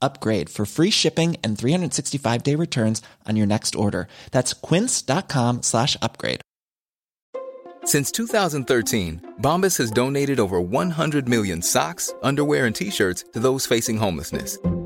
upgrade for free shipping and 365 day returns on your next order. That's quince.com slash upgrade. Since 2013, Bombas has donated over 100 million socks, underwear, and t shirts to those facing homelessness.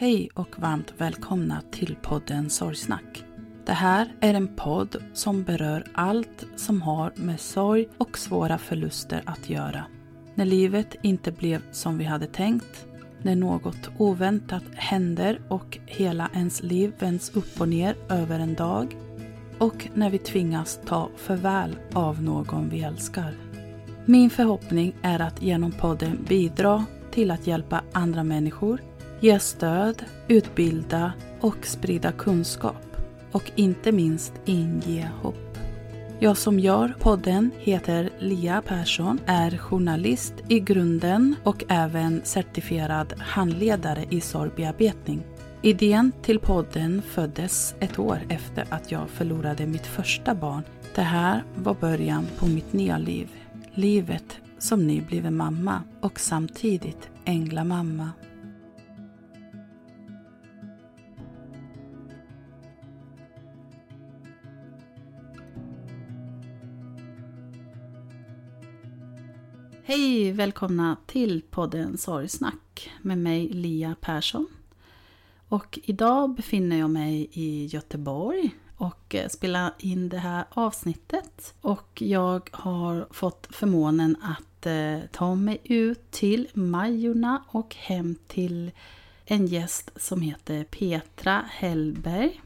Hej och varmt välkomna till podden Sorgsnack. Det här är en podd som berör allt som har med sorg och svåra förluster att göra. När livet inte blev som vi hade tänkt, när något oväntat händer och hela ens liv vänds upp och ner över en dag och när vi tvingas ta förväl av någon vi älskar. Min förhoppning är att genom podden bidra till att hjälpa andra människor ge stöd, utbilda och sprida kunskap och inte minst inge hopp. Jag som gör podden heter Lia Persson, är journalist i grunden och även certifierad handledare i sorgbearbetning. Idén till podden föddes ett år efter att jag förlorade mitt första barn. Det här var början på mitt nya liv. Livet som nybliven mamma och samtidigt änglamamma. Hej! Välkomna till podden Sorgsnack med mig Lia Persson. Och idag befinner jag mig i Göteborg och eh, spelar in det här avsnittet. Och jag har fått förmånen att eh, ta mig ut till Majorna och hem till en gäst som heter Petra Hellberg.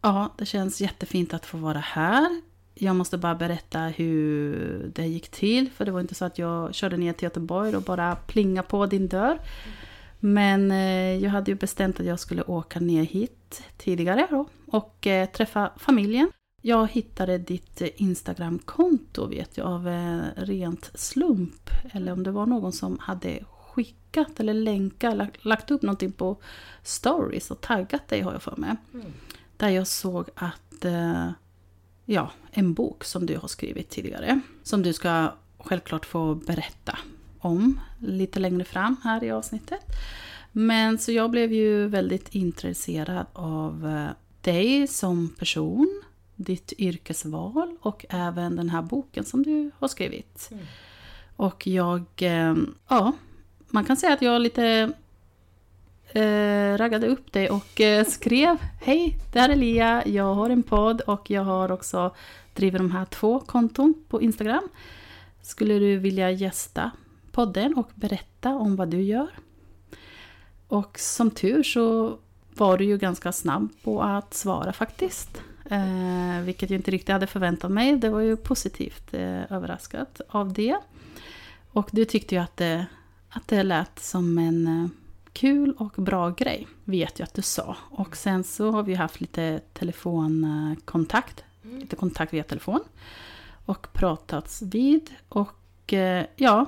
Ja, det känns jättefint att få vara här jag måste bara berätta hur det gick till. För det var inte så att jag körde ner till Göteborg och bara plinga på din dörr. Men eh, jag hade ju bestämt att jag skulle åka ner hit tidigare då, och eh, träffa familjen. Jag hittade ditt Instagramkonto vet jag av eh, rent slump. Eller om det var någon som hade skickat eller länkat, lagt upp någonting på stories och taggat dig har jag för mig. Mm. Där jag såg att ja, en bok som du har skrivit tidigare. Som du ska självklart få berätta om lite längre fram här i avsnittet. Men så jag blev ju väldigt intresserad av eh, dig som person, ditt yrkesval och även den här boken som du har skrivit. Mm. Och jag, eh, ja, man kan säga att jag lite eh, raggade upp dig och eh, skrev Hej, det här är Lia, jag har en podd och jag har också driver de här två konton på Instagram. Skulle du vilja gästa podden och berätta om vad du gör? Och som tur så var du ju ganska snabb på att svara faktiskt. Eh, vilket jag inte riktigt hade förväntat mig. Det var ju positivt eh, överraskat av det. Och du tyckte ju att det, att det lät som en eh, kul och bra grej, vet jag att du sa. Och sen så har vi haft lite telefonkontakt, mm. lite kontakt via telefon. Och pratats vid. Och eh, ja,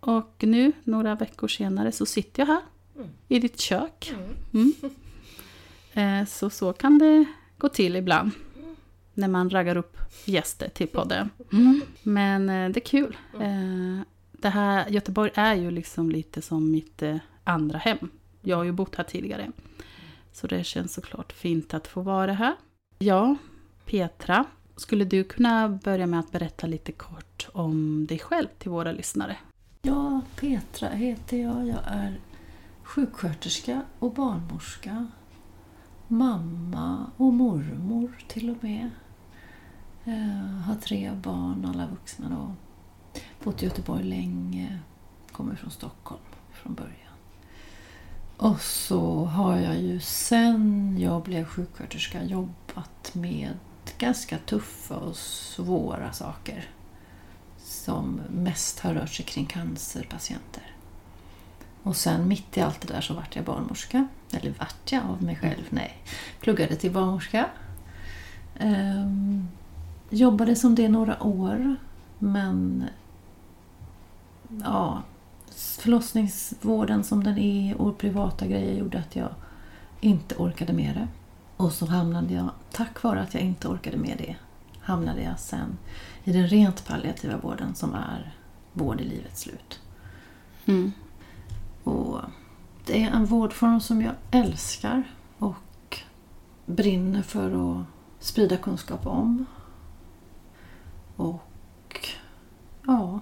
Och nu, några veckor senare, så sitter jag här i ditt kök. Mm. Eh, Så så kan det gå till ibland. När man raggar upp gäster till podden. Mm. Men eh, det är kul. Det här, Göteborg är ju liksom lite som mitt andra hem. Jag har ju bott här tidigare. Så det känns såklart fint att få vara här. Ja, Petra, skulle du kunna börja med att berätta lite kort om dig själv till våra lyssnare? Ja, Petra heter jag. Jag är sjuksköterska och barnmorska. Mamma och mormor till och med. Jag har tre barn, alla vuxna då. Bott i Göteborg länge. Kommer från Stockholm från början. Och så har jag ju sen jag blev sjuksköterska jobbat med ganska tuffa och svåra saker som mest har rört sig kring cancerpatienter. Och sen mitt i allt det där så vart jag barnmorska. Eller vart jag av mig själv? Nej. Pluggade till barnmorska. Ehm, jobbade som det några år. Men ja, förlossningsvården som den är och privata grejer gjorde att jag inte orkade med det. Och så hamnade jag, tack vare att jag inte orkade med det, hamnade jag sen i den rent palliativa vården som är vård i livets slut. Mm. Och det är en vårdform som jag älskar och brinner för att sprida kunskap om. Och ja,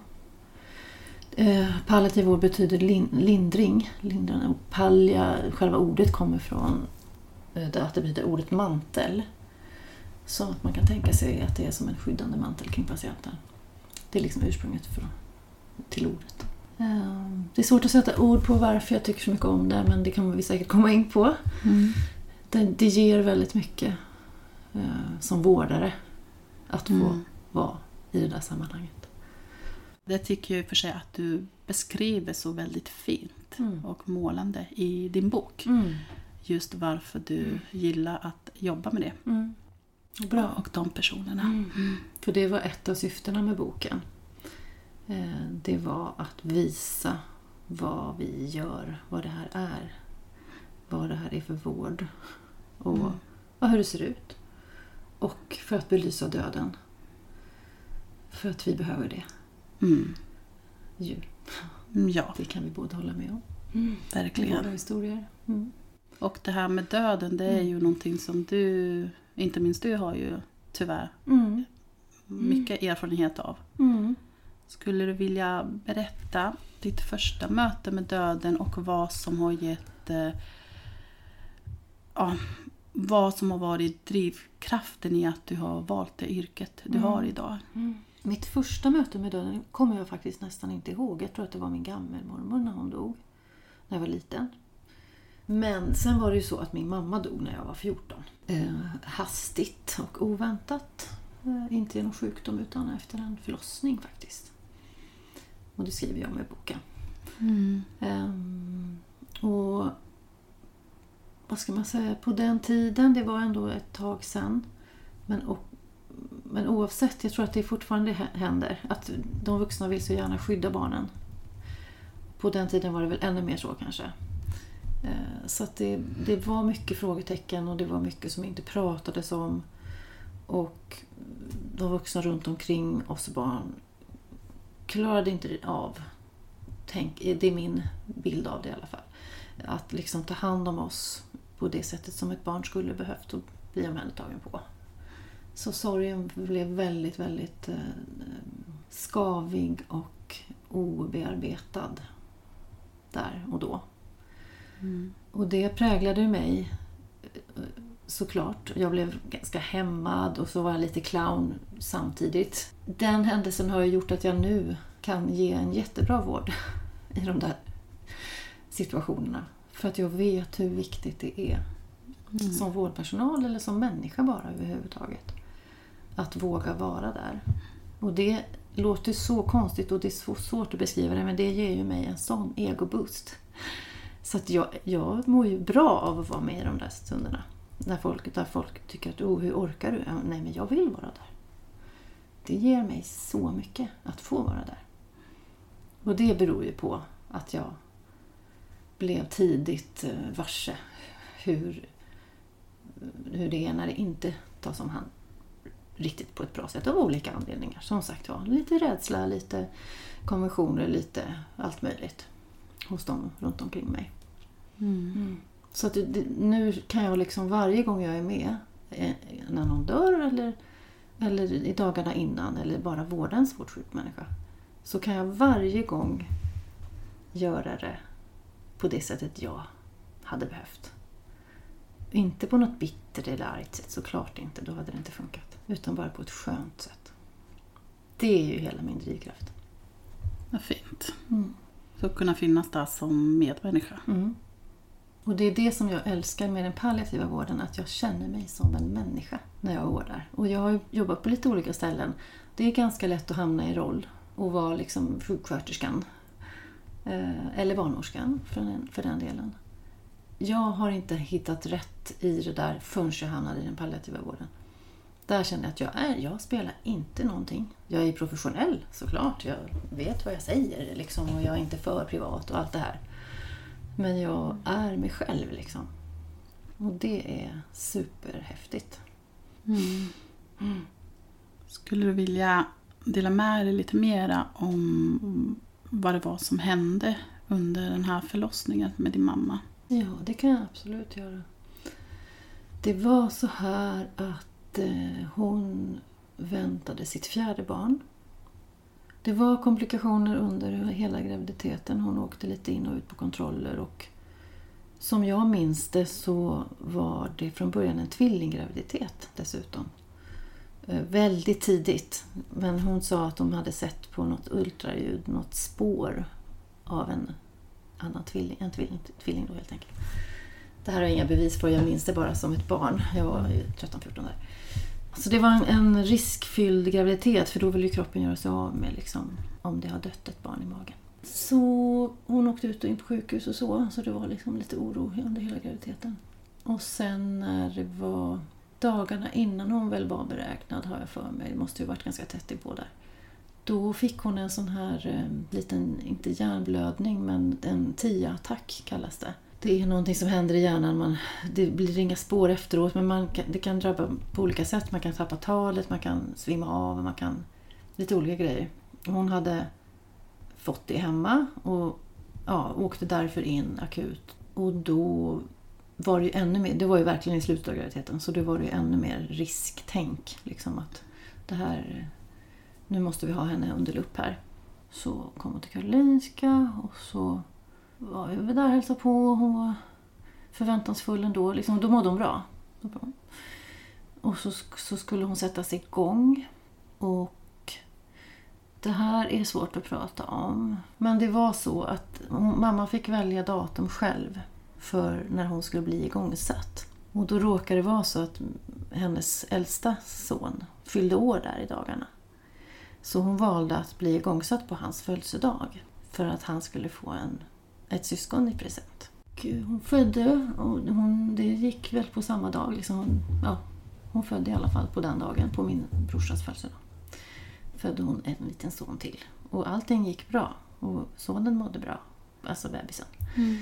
eh, palliativ vård betyder lin, lindring. Lindrande. Och pallia, själva ordet kommer från eh, att det betyder ordet mantel. Så att man kan tänka sig att det är som en skyddande mantel kring patienten. Det är liksom ursprunget för, till ordet. Eh, Det är svårt att sätta ord på varför jag tycker så mycket om det men det kan vi säkert komma in på. Mm. Det, det ger väldigt mycket eh, som vårdare att få Mm. vara i det där sammanhanget. Det tycker jag i och för sig att du beskriver så väldigt fint Mm. och målande i din bok. Mm. Just varför du gillar att jobba med det. Mm. Bra. Och de personerna. Mm. För det var ett av syftena med boken. Eh, Det var att visa vad vi gör, vad det här är. Vad det här är för vård. Och Mm. ja, hur det ser ut. Och för att belysa döden. För att vi behöver det. Mm. Ju. Mm, Ja, Det kan vi båda hålla med om. I verkligen. våra historier. Mm. Och det här med döden, det är ju någonting som du, inte minst du, har ju tyvärr Mm. mycket erfarenhet av. Mm. Skulle du vilja berätta ditt första möte med döden och vad som har gett... Eh, ja, vad som har varit drivkraften i att du har valt det yrket du har idag? Mitt första möte med döden kommer jag faktiskt nästan inte ihåg. Jag tror att det var min gammelmormor när hon dog. När jag var liten. Men sen var det ju så att min mamma dog när jag var 14. Eh, hastigt och oväntat. Eh, inte genom sjukdom utan efter en förlossning faktiskt. Och det skriver jag om i boken. Ehm, och vad ska man säga, på den tiden, det var ändå ett tag sedan. Men, och, men oavsett, jag tror att det fortfarande händer. Att de vuxna vill så gärna skydda barnen. På den tiden var det väl ännu mer så kanske. Eh, så att det, det var mycket frågetecken och det var mycket som inte pratades om. Och de vuxna runt omkring oss barn klarade inte av, tänk, det är min bild av det i alla fall, att liksom ta hand om oss på det sättet som ett barn skulle behövt och bli omhändertagen på. Så sorgen blev väldigt, väldigt eh, skavig och obearbetad där och då. Och det präglade mig eh, såklart. Jag blev ganska hämmad och så var jag lite clown samtidigt. Den händelsen har gjort att jag nu kan ge en jättebra vård i de där situationerna. För att jag vet hur viktigt det är som vårdpersonal eller som människa bara överhuvudtaget. Att våga vara där. Och det låter så konstigt och det är så svårt att beskriva det men det ger ju mig en sån egoboost. Så att jag, jag mår ju bra av att vara med i de där stunderna. När folk, där folk tycker att oh, hur orkar du? Nej men jag vill vara där. Det ger mig så mycket att få vara där. Och det beror ju på att jag blev tidigt eh, varse hur, hur det är när det inte tas om hand riktigt på ett bra sätt av olika anledningar. Som sagt var, lite rädsla, lite konventioner, lite allt möjligt hos dem runt omkring mig. Mm. Så att det, nu kan jag liksom varje gång jag är med, eh, när någon dör eller, eller i dagarna innan eller bara vårda en svårt sjuk människa, så kan jag varje gång göra det på det sättet jag hade behövt. Inte på något bittert eller argt sätt, såklart inte. Då hade det inte funkat. Utan bara på ett skönt sätt. Det är ju hela min drivkraft. Vad fint. Mm. Så att kunna finnas där som medmänniska. Mm. Och det är det som jag älskar med den palliativa vården, att jag känner mig som en människa när jag vårdar. Och jag har jobbat på lite olika ställen. Det är ganska lätt att hamna i roll och vara liksom sjuksköterskan. Eh, eller barnmorskan för den, för den delen. Jag har inte hittat rätt i det där förrän jag hamnade i den palliativa vården. Där kände jag att jag är, jag spelar inte någonting. Jag är professionell såklart, jag vet vad jag säger liksom, och jag är inte för privat och allt det här. Men jag är mig själv liksom. Och det är superhäftigt. Mm. Mm. Skulle du vilja dela med dig lite mera om vad det var som hände under den här förlossningen med din mamma? Ja, det kan jag absolut göra. Det var så här att eh, hon väntade sitt fjärde barn. Det var komplikationer under hela graviditeten. Hon åkte lite in och ut på kontroller och som jag minns det så var det från början en tvillinggraviditet dessutom. Eh, väldigt tidigt. Men hon sa att de hade sett på något ultraljud något spår av en annan tvilling, en tvilling, tvilling då helt enkelt. Det här har jag inga bevis för, jag minns det bara som ett barn. Jag var 13-14 där. Så det var en, en, riskfylld graviditet för då vill ju kroppen göra sig av med liksom, om det har dött ett barn i magen. Så hon åkte ut och in på sjukhus och så, så det var liksom lite oro under hela graviditeten. Och sen när det var dagarna innan hon väl var beräknad har jag för mig, det måste ju varit ganska tätt inpå på där. Då fick hon en sån här eh, liten, inte hjärnblödning, men en TIA-attack kallas det. Det är någonting som händer i hjärnan. Man, det blir inga spår efteråt men man kan, det kan drabba på olika sätt. Man kan tappa talet, man kan svimma av, man kan... Lite olika grejer. Hon hade fått det hemma och ja, åkte därför in akut. Och då var det ju ännu mer, det var ju verkligen i slutet av graviditeten, så då var det ju ännu mer risktänk. Liksom att det här nu måste vi ha henne under lupp här. Så kom hon till Karolinska och så var vi där och hälsade på. Hon var förväntansfull ändå. Liksom, då mådde hon bra. Och så, så skulle hon sättas igång. Och det här är svårt att prata om. Men det var så att hon, mamma fick välja datum själv för när hon skulle bli igångsatt. Och då råkade det vara så att hennes äldsta son fyllde år där i dagarna. Så hon valde att bli igångsatt på hans födelsedag för att han skulle få en, ett syskon i present. Hon födde och hon, det gick väl på samma dag. Liksom, ja, hon födde i alla fall på den dagen, på min brorsas födelsedag. Födde hon en liten son till. Och allting gick bra. Och sonen mådde bra. Alltså bebisen. Mm.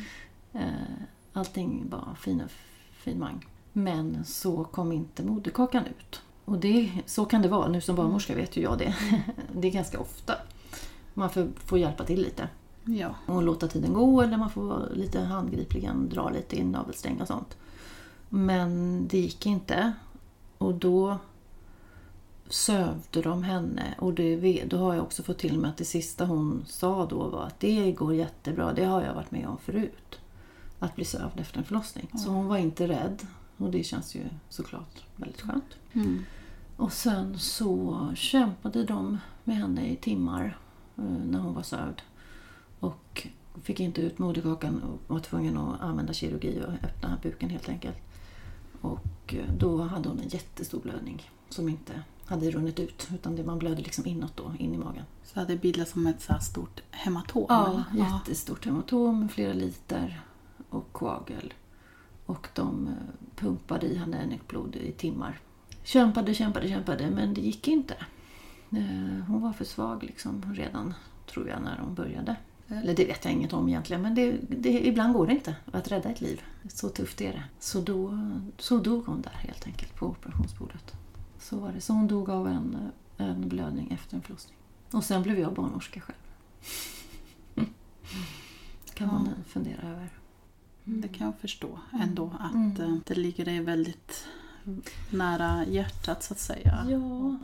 Eh, allting var fin, fin mang. Men så kom inte moderkakan ut. Och det, så kan det vara. Nu som barnmorska vet ju jag det. Det är ganska ofta. Man får, får hjälpa till lite. Ja. Och låta tiden gå eller man får lite handgripligen dra lite i navelsträng och sånt. Men det gick inte. Och då sövde de henne. Och det, då har jag också fått till mig att det sista hon sa då var att det går jättebra, det har jag varit med om förut. Att bli sövd efter en förlossning. Mm. Så hon var inte rädd. Och det känns ju såklart väldigt skönt. Mm. Och sen så kämpade de med henne i timmar eh, när hon var sövd. Och fick inte ut moderkakan och var tvungen att använda kirurgi och öppna buken helt enkelt. Och eh, då hade hon en jättestor blödning som inte hade runnit ut utan det man blödde liksom inåt då, in i magen. Så det bildats som ett så stort hematom? Ja, jättestort hematom flera liter och koagel. Och de eh, pumpade i henne nyckblod i timmar. Kämpade, kämpade, kämpade men det gick inte. Eh, hon var för svag liksom redan tror jag när de började. Eller det vet jag inget om egentligen, men det, det, ibland går det inte att rädda ett liv. Så tufft är det. Så, då, så dog hon där helt enkelt på operationsbordet. Så var det. Så hon dog av en, en blödning efter en förlossning. Och sen blev jag barnmorska själv. kan man fundera över. Det kan jag förstå ändå att eh, det ligger dig väldigt nära hjärtat så att säga. Ja,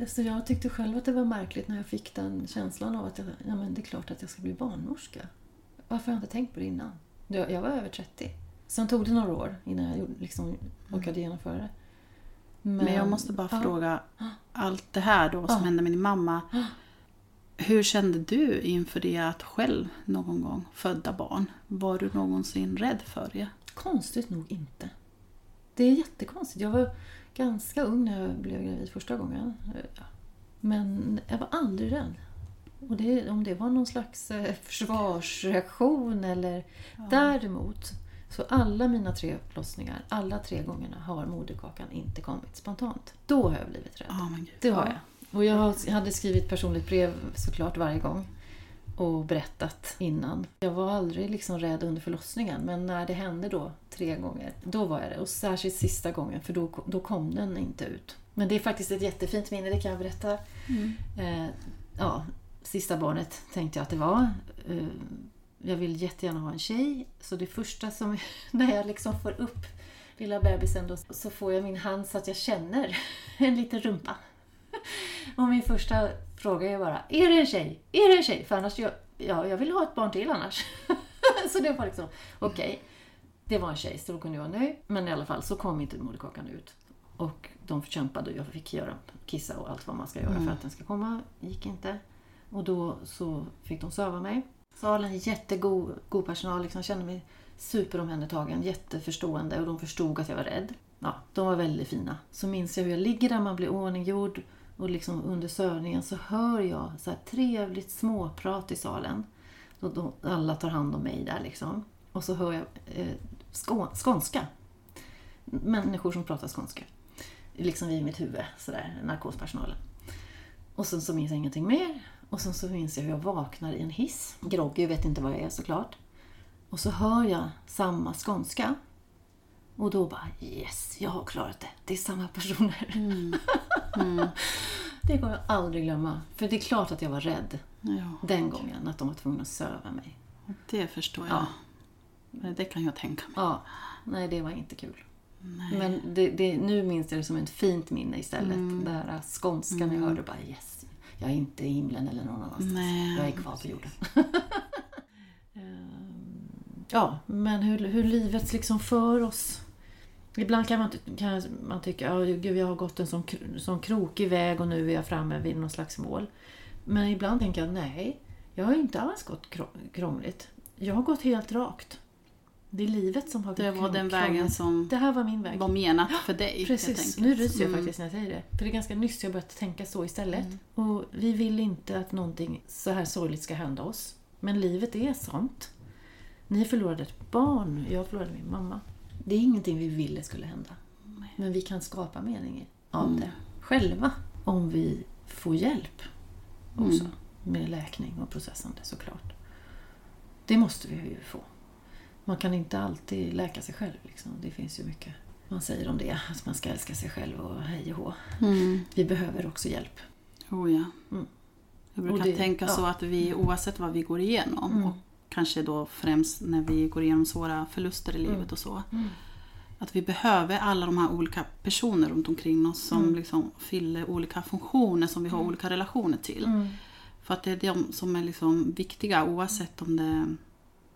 alltså jag tyckte själv att det var märkligt när jag fick den känslan av att jag, ja, men det är klart att jag ska bli barnmorska. Varför har jag inte tänkt på det innan? Jag, jag var över 30. Sen tog det några år innan jag liksom, orkade genomföra det. Men jag måste bara fråga, allt det här då som Ja. hände med din mamma. Hur kände du inför det att själv någon gång födda barn? Var du någonsin rädd för det? Konstigt nog inte. Det är jättekonstigt. Jag var ganska ung när jag blev gravid första gången. Ja. Men jag var aldrig rädd. Och det, om det var någon slags eh, försvarsreaktion eller... Däremot, så alla mina tre förlossningar, alla tre gångerna har moderkakan inte kommit spontant. Då har jag blivit rädd. Ja, gud. Det har jag. Och jag hade skrivit personligt brev såklart varje gång. Och berättat innan. Jag var aldrig liksom rädd under förlossningen men när det hände då tre gånger, då var jag det. Och särskilt sista gången för då, då kom den inte ut. Men det är faktiskt ett jättefint minne, det kan jag berätta. Eh, ja, sista barnet tänkte jag att det var. Eh, jag vill jättegärna ha en tjej. Så det första som, när jag liksom får upp lilla bebisen då, så får jag min hand så att jag känner en liten rumpa. Och min första fråga är bara, är det en tjej? Är det en tjej? För annars, jag, ja, jag vill ha ett barn till annars. så det var liksom, okej. Det var en tjej, så då kunde jag vara nöjd. Men i alla fall så kom inte moderkakan ut. Och de kämpade och jag fick göra kissa och allt vad man ska göra för att den ska komma. gick inte. Och då så fick de söva mig. Salen, jättegod god personal, liksom, jag kände mig superomhändertagen, jätteförstående och de förstod att jag var rädd. Ja, de var väldigt fina. Så minns jag hur jag ligger där, man blir ordninggjord och liksom under sövningen så hör jag så här trevligt småprat i salen. Och de, alla tar hand om mig där liksom. Och så hör jag eh, skå, skånska. Människor som pratar skånska. Liksom i mitt huvud, sådär, narkospersonalen. Och sen så minns jag ingenting mer. Och sen så minns jag hur jag vaknar i en hiss. Groggy, vet inte vad jag är såklart. Och så hör jag samma skånska. Och då bara yes, jag har klarat det. Det är samma personer. det kommer jag aldrig glömma. För det är klart att jag var rädd Ja, den gången, att de var tvungna att söva mig. det förstår jag. Ja. Det kan jag tänka mig. Ja, nej det var inte kul. Men det, det, nu minns jag det som ett fint minne istället. Mm. Det här skånskan jag hörde bara yes, jag är inte i himlen eller någon annanstans. Nej, jag är kvar på jorden. Ehm, ja, men hur, hur livet liksom för oss. Ibland kan man, kan man tycka att gud, jag har gått en sån, sån krokig väg och nu är jag framme vid någon slags mål. Men ibland tänker jag nej, jag har inte alls gått krångligt. Jag har gått helt rakt. Det är livet som har Det gått var den krångligt. vägen som Det här var min väg. var menat för dig. Precis, nu ryser jag Mm. faktiskt när jag säger det. För det är ganska nyss jag börjat tänka så istället. Och vi vill inte att någonting så här sorgligt ska hända oss. Men livet är sånt. Ni förlorade ett barn, jag förlorade min mamma. Det är ingenting vi ville skulle hända. Men vi kan skapa mening av det själva. Om vi får hjälp också. Med läkning och processande såklart. Det måste vi ju få. Man kan inte alltid läka sig själv. Liksom. Det finns ju mycket man säger om det. Att man ska älska sig själv och hej och hå. Mm. Vi behöver också hjälp. Oh, ja. Mm. Jag brukar det- tänka så ja. att vi oavsett vad vi går igenom Mm. och kanske då främst när vi går igenom svåra förluster i livet Mm. och så. Att vi behöver alla de här olika personer runt omkring oss som Mm. liksom fyller olika funktioner som vi har olika relationer till. Mm. För att det är de som är liksom viktiga oavsett om det är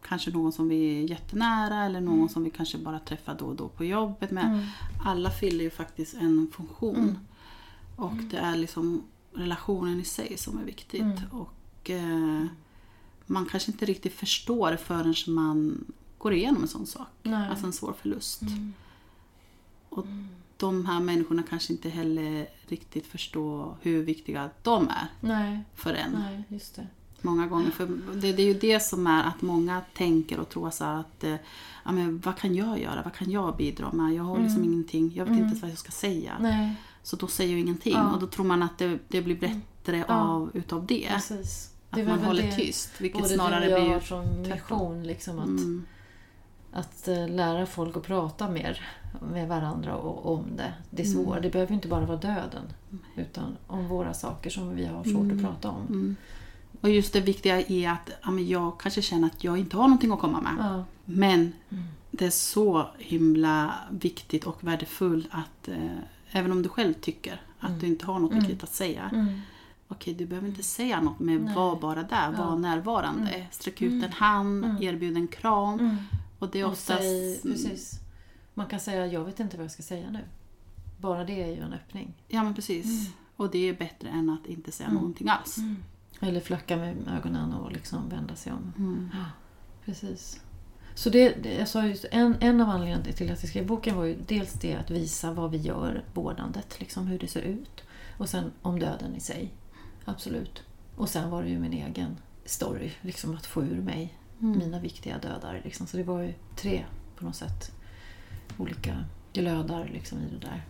kanske någon som vi är jättenära eller någon Mm. som vi kanske bara träffar då och då på jobbet. Men alla fyller ju faktiskt en funktion. Mm. Och det är liksom relationen i sig som är viktigt. Mm. Och eh, man kanske inte riktigt förstår förrän man går igenom en sån sak. Nej. Mm. Alltså en svår förlust. Och de här människorna kanske inte heller riktigt förstår hur viktiga de är Nej, för en. nej, just det. Många gånger. För det, det är ju det som är att många tänker och tror så att eh, ja, men vad kan jag göra? Vad kan jag bidra med? Jag har liksom ingenting. Jag vet inte ens vad jag ska säga. Mm. Nej, Så då säger jag ingenting. Ja. Och då tror man att det, det blir bättre av, utav det. precis. Att man håller det tyst. Vilket Både snarare du och jag blir från mission, liksom att, Mm. att eh, lära folk att prata mer med varandra och om det. Det är svårt. Mm. Det behöver inte bara vara döden. Utan om våra saker som vi har svårt Mm. att prata om. Mm. Och just det viktiga är att ja, men jag kanske känner att jag inte har någonting att komma med. Ja. Men Mm. det är så himla viktigt och värdefullt att eh, även om du själv tycker att Mm. du inte har något Mm. viktigt att säga. Mm. Okej, du behöver inte säga något men Nej. var bara där, Ja. var närvarande. Mm. Sträck ut Mm. en hand, Mm. erbjud en kram. Mm. Och det är oftast... säg, precis. Man kan säga jag vet inte vad jag ska säga nu. Bara det är ju en öppning. Ja, men precis. Mm. Och det är bättre än att inte säga Mm. någonting alls. Eller flacka med ögonen och liksom vända sig om. Mm. Precis. Så det, jag sa just, en, en av anledningarna till att jag skrev boken var ju dels det att visa vad vi gör, vårdandet, liksom hur det ser ut. Och sen om döden i sig. Absolut. Och sen var det ju min egen story, liksom att få ur mig Mm. mina viktiga dödar. Liksom. Så det var ju tre på något sätt olika glödar liksom, i det där.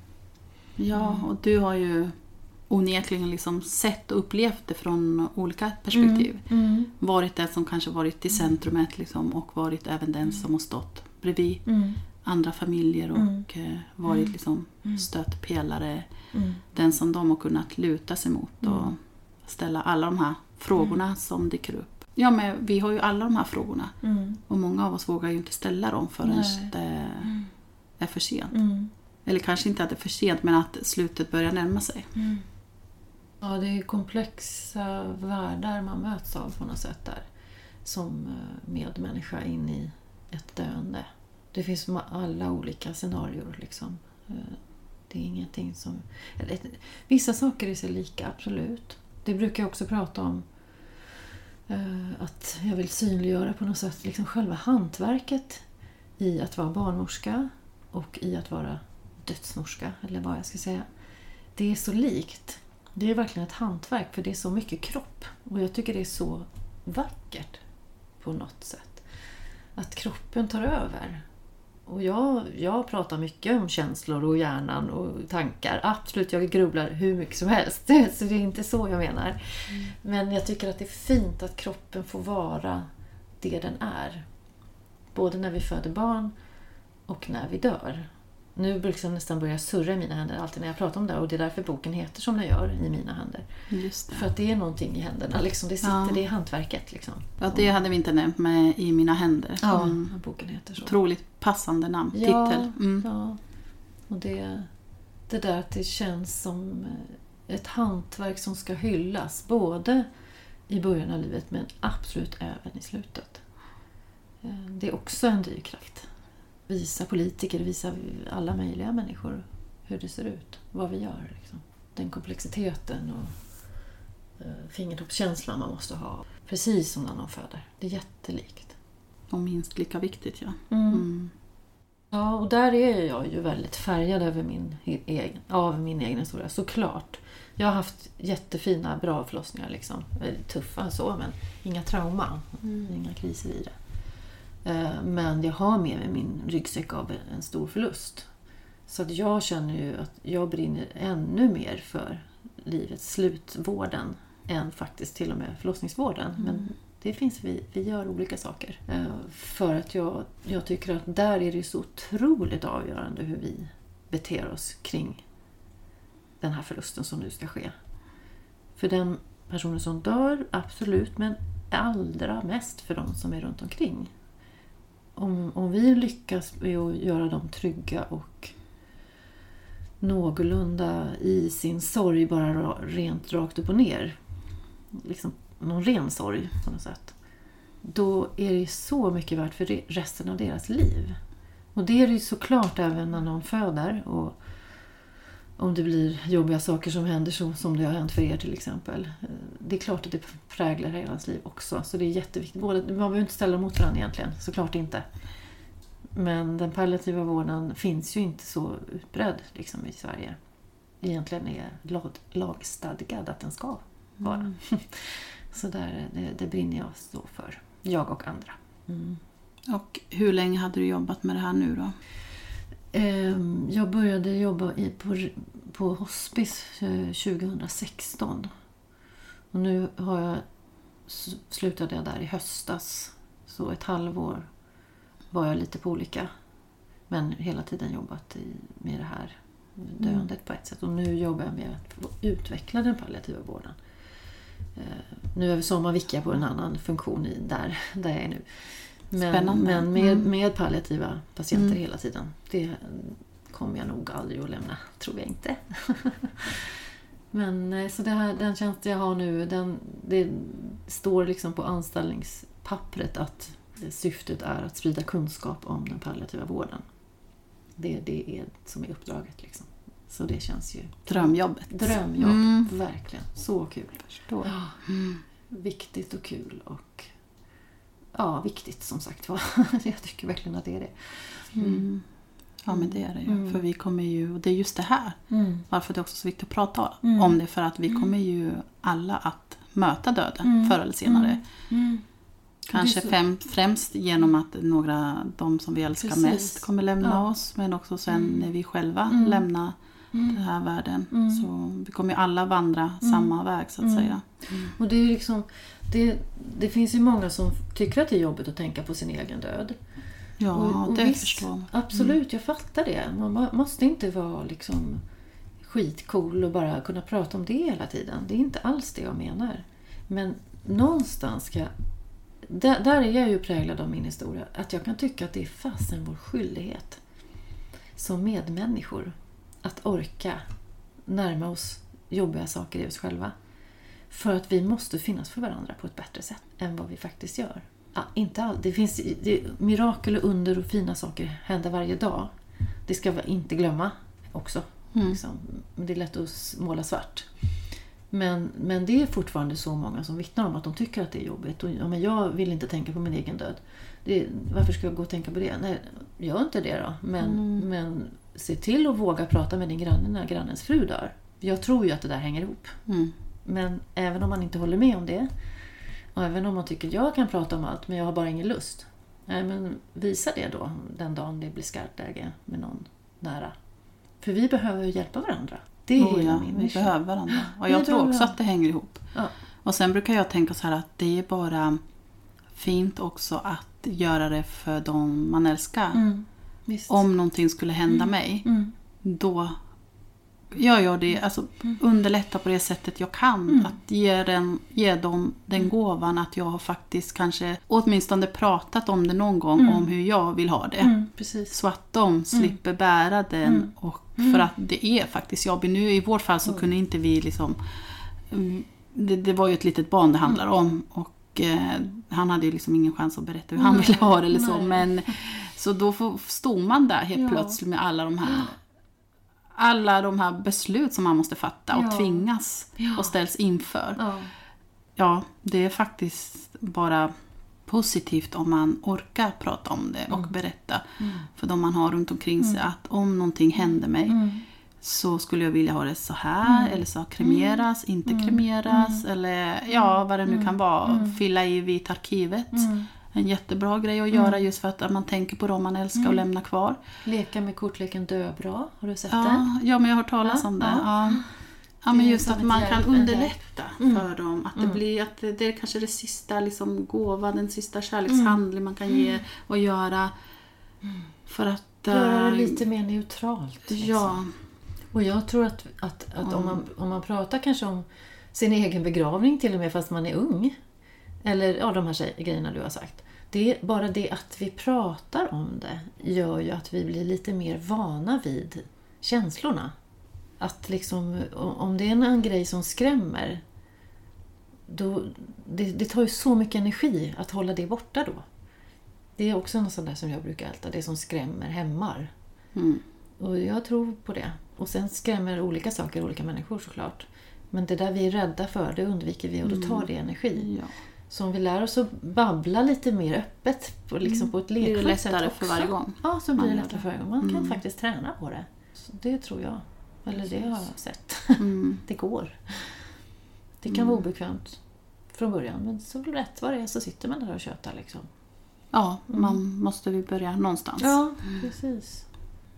Ja, Mm. och du har ju onekligen liksom sett och upplevt det från olika perspektiv. Mm. Varit den som kanske varit i centrumet liksom, och varit även den som har stått bredvid Mm. andra familjer och Mm. eh, varit Mm. liksom Mm. stöttpelare. Mm. Den som de har kunnat luta sig mot och Mm. Ställa alla de här frågorna som dyker upp. Ja, men vi har ju alla de här frågorna Mm. och många av oss vågar ju inte ställa dem förrän Nej. det är för sent. Mm. Eller kanske inte att det är för sent, men att slutet börjar närma sig. Mm. Ja, det är komplexa världar man möts av på något sätt där. Som eh, medmänniska in i ett döende. Det finns alla olika scenarier liksom. Eh, Det är ingenting som... Vissa saker är sig lika, absolut. Det brukar jag också prata om. Eh, att jag vill synliggöra på något sätt liksom själva hantverket i att vara barnmorska och i att vara dödsmorska, eller vad jag ska säga. Det är så likt. Det är verkligen ett hantverk för det är så mycket kropp. Och jag tycker det är så vackert på något sätt. Att kroppen tar över. Och jag, jag pratar mycket om känslor och hjärnan och tankar. Absolut, jag grubblar hur mycket som helst. Så det är inte så jag menar. Men jag tycker att det är fint att kroppen får vara det den är. Både när vi föder barn och när vi dör. Nu liksom nästan börjar surra i mina händer alltid när jag pratar om det och det är därför boken heter som den gör, I mina händer. För att det är någonting i händerna, liksom. det sitter, Ja. det är hantverket. Liksom. Ja, det hade vi inte nämnt med I mina händer. Ja, Mm. boken heter så. Otroligt passande namn, Ja, titel. Mm. Ja. Och det, det där att det känns som eh, ett hantverk som ska hyllas. Både i början av livet men absolut även i slutet. Eh, Det är också en drivkraft. Visa politiker, visa alla möjliga människor hur det ser ut. Vad vi gör. Liksom. Den komplexiteten och eh, fingertoppskänslan man måste ha. Precis som när någon föder. Det är jättelikt. Och minst lika viktigt, ja. Mm. Mm. Ja, och där är jag ju väldigt färgad över min egen, av min egen historia, såklart. Jag har haft jättefina, bra förlossningar, liksom. Tuffa så, men inga trauman, inga kriser i det. Eh, Men jag har med mig min ryggsäck av en stor förlust. Så att jag känner ju att jag brinner ännu mer för livets slutvården än faktiskt till och med förlossningsvården. Men det finns vi, vi gör olika saker. Eh, För att jag, jag tycker att där är det så otroligt avgörande hur vi beter oss kring den här förlusten som nu ska ske. För den personen som dör, absolut, men allra mest för de som är runt omkring. Om, om vi lyckas med att göra dem trygga och någorlunda i sin sorg bara rent rakt upp och ner. Liksom någon ren sorg på något sätt. Då är det så mycket värt för resten av deras liv. Och det är det ju såklart även när någon föder. Och om det blir jobbiga saker som händer så som det har hänt för er till exempel. Eh, Det är klart att det präglar hela ens liv också. Så det är jätteviktigt. Både, man behöver inte ställa mot varandra egentligen, såklart inte. Men den palliativa vården finns ju inte så utbredd liksom, i Sverige. Egentligen är lag, lagstadgad att den ska vara. Så där, det, det brinner jag så för. Jag och andra. Mm. Och hur länge hade du jobbat med det här nu då? Ehm, jag började jobba i, på, på hospice eh, 2016. Och nu har jag slutade jag där i höstas. Så ett halvår var jag lite på olika. Men hela tiden jobbat i, med det här döendet på ett sätt. Och nu jobbar jag med att utveckla den palliativa vården. Eh, nu över sommaren vickar jag på en annan funktion i, där, där jag är nu. Men, Spännande. men med, Mm. med palliativa patienter Mm. hela tiden. Det kommer jag nog aldrig att lämna, tror jag inte. Men eh, så det här, den tjänst jag har nu, den, det står liksom på anställningspappret att syftet är att sprida kunskap om den palliativa vården. Det, det är som är uppdraget. Liksom. Så det känns ju... Drömjobbet. Drömjobb, Mm. verkligen. Så kul. Förstår. Ja, Viktigt och kul och ja, viktigt som sagt var. Jag tycker verkligen att det är det. Mm. Ja men det är det ju. Mm. För vi kommer ju, och det är just det här. Mm. Varför det är också så viktigt att prata Mm. om det. För att vi kommer ju alla att möta döden förr eller senare. Mm. Kanske så- fem, främst genom att några, de som vi älskar Precis. mest kommer lämna Ja. oss. Men också sen Mm. när vi själva Mm. lämnar Mm. den här världen. Mm. Så vi kommer ju alla vandra samma väg så att Mm. säga. Och det är liksom, det, det finns ju många som tycker att det är jobbigt att tänka på sin egen död. Ja, Och- och det visst, förstår man. Absolut, jag fattar det. Man må- måste inte vara liksom skitcool och bara kunna prata om det hela tiden. Det är inte alls det jag menar. Men någonstans ska... Där, där är jag ju präglad av min historia. Att jag kan tycka att det är fasen vår skyldighet som medmänniskor att orka närma oss jobbiga saker i oss själva. För att vi måste finnas för varandra på ett bättre sätt än vad vi faktiskt gör. Ja, inte all, det finns det, mirakel och under och fina saker händer varje dag. Det ska vi inte glömma också. Mm. Liksom. Det är lätt att måla svart. Men, men det är fortfarande så många som vittnar om att de tycker att det är jobbigt. Och, ja, men jag vill inte tänka på min egen död. Det, varför ska jag gå och tänka på det? Nej, gör inte det då. Men, men se till att våga prata med din granne när grannens fru dör. Jag tror ju att det där hänger ihop. Mm. Men även om man inte håller med om det och även om man tycker jag kan prata om allt men jag har bara ingen lust. Nej, men visa det då den dagen det blir skarpt läge med någon nära. För vi behöver ju hjälpa varandra. Det är Oh, hela ja, min vi mission. behöver varandra. Och Vi jag tror också att det hänger ihop. Ja. Och sen brukar jag tänka så här att det är bara fint också att göra det för de man älskar. Mm. Visst. Om någonting skulle hända mig, Mm. då gör jag det, alltså underlätta på det sättet jag kan. Mm. Att ge, den, ge dem den gåvan att jag har faktiskt kanske åtminstone pratat om det någon gång, om hur jag vill ha det. Mm. Så att de slipper bära den. Och för att det är faktiskt jobbigt. Nu i vårt fall så kunde inte vi liksom... mm, Det, det var ju ett litet barn det handlar om. Och eh, han hade ju liksom ingen chans att berätta hur han ville ha det eller så. Men, så då får- stod man där helt Ja. plötsligt med alla de här alla de här beslut som man måste fatta och Ja. tvingas Ja. och ställs inför. Ja. Ja, det är faktiskt bara positivt om man orkar prata om det och berätta för de man har runt omkring sig att om någonting händer mig så skulle jag vilja ha det så här eller så kremeras, inte kremeras eller ja, vad det nu kan vara. Fylla i vit arkivet. En jättebra grej att göra just för att man tänker på dem man älskar och lämnar kvar. Leka med kortleken Dö bra. Har du sett Ja, den? ja men jag har hört talas Ja, om det. ja. Ja. Det men just att man kan underlätta för dem. Att det blir att det, är kanske det sista liksom, gåva, den sista kärlekshandling man kan ge och göra. För att... Göra det eh, lite mer neutralt. liksom. Ja, Och jag tror att, att, att om, man, om man pratar kanske om sin egen begravning till och med fast man är ung. Eller ja, de här grejerna du har sagt. Det är bara det att vi pratar om det gör ju att vi blir lite mer vana vid känslorna. Att liksom, om det är en grej som skrämmer då, det, det tar ju så mycket energi att hålla det borta då. Det är också något sånt där som jag brukar älta, det som skrämmer hämmar. mm. Och jag tror på det. Och sen skrämmer olika saker olika människor såklart. Men det där vi är rädda för, det undviker vi och då tar det energi. ja. Så om vi lär oss att babbla lite mer öppet på, liksom på ett Mm. Blir det lekfullt lättare sätt för varje gång Ja, så blir det lättare för varje gång. Man kan Mm. faktiskt träna på det. Så det tror jag. Eller det har jag sett. Mm. det går. Det kan vara obekvämt från början men så rätt vad det är så sitter man där och tjötar liksom. ja, man måste ju börja någonstans. Ja, precis.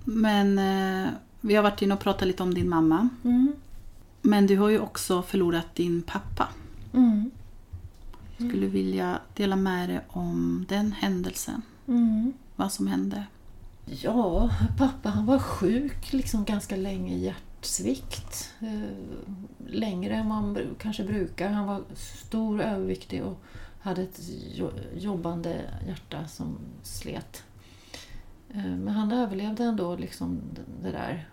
Men eh, vi har varit inne och pratat lite om din mamma. Mm. Men du har ju också förlorat din pappa. Mm. Skulle du vilja dela med dig om den händelsen? Vad som hände? Ja, pappa han var sjuk liksom ganska länge i hjärtsvikt. Eh, längre än man kanske brukar. Han var stor, överviktig och hade ett jo- jobbande hjärta som slet. Eh, men han överlevde ändå liksom det- det där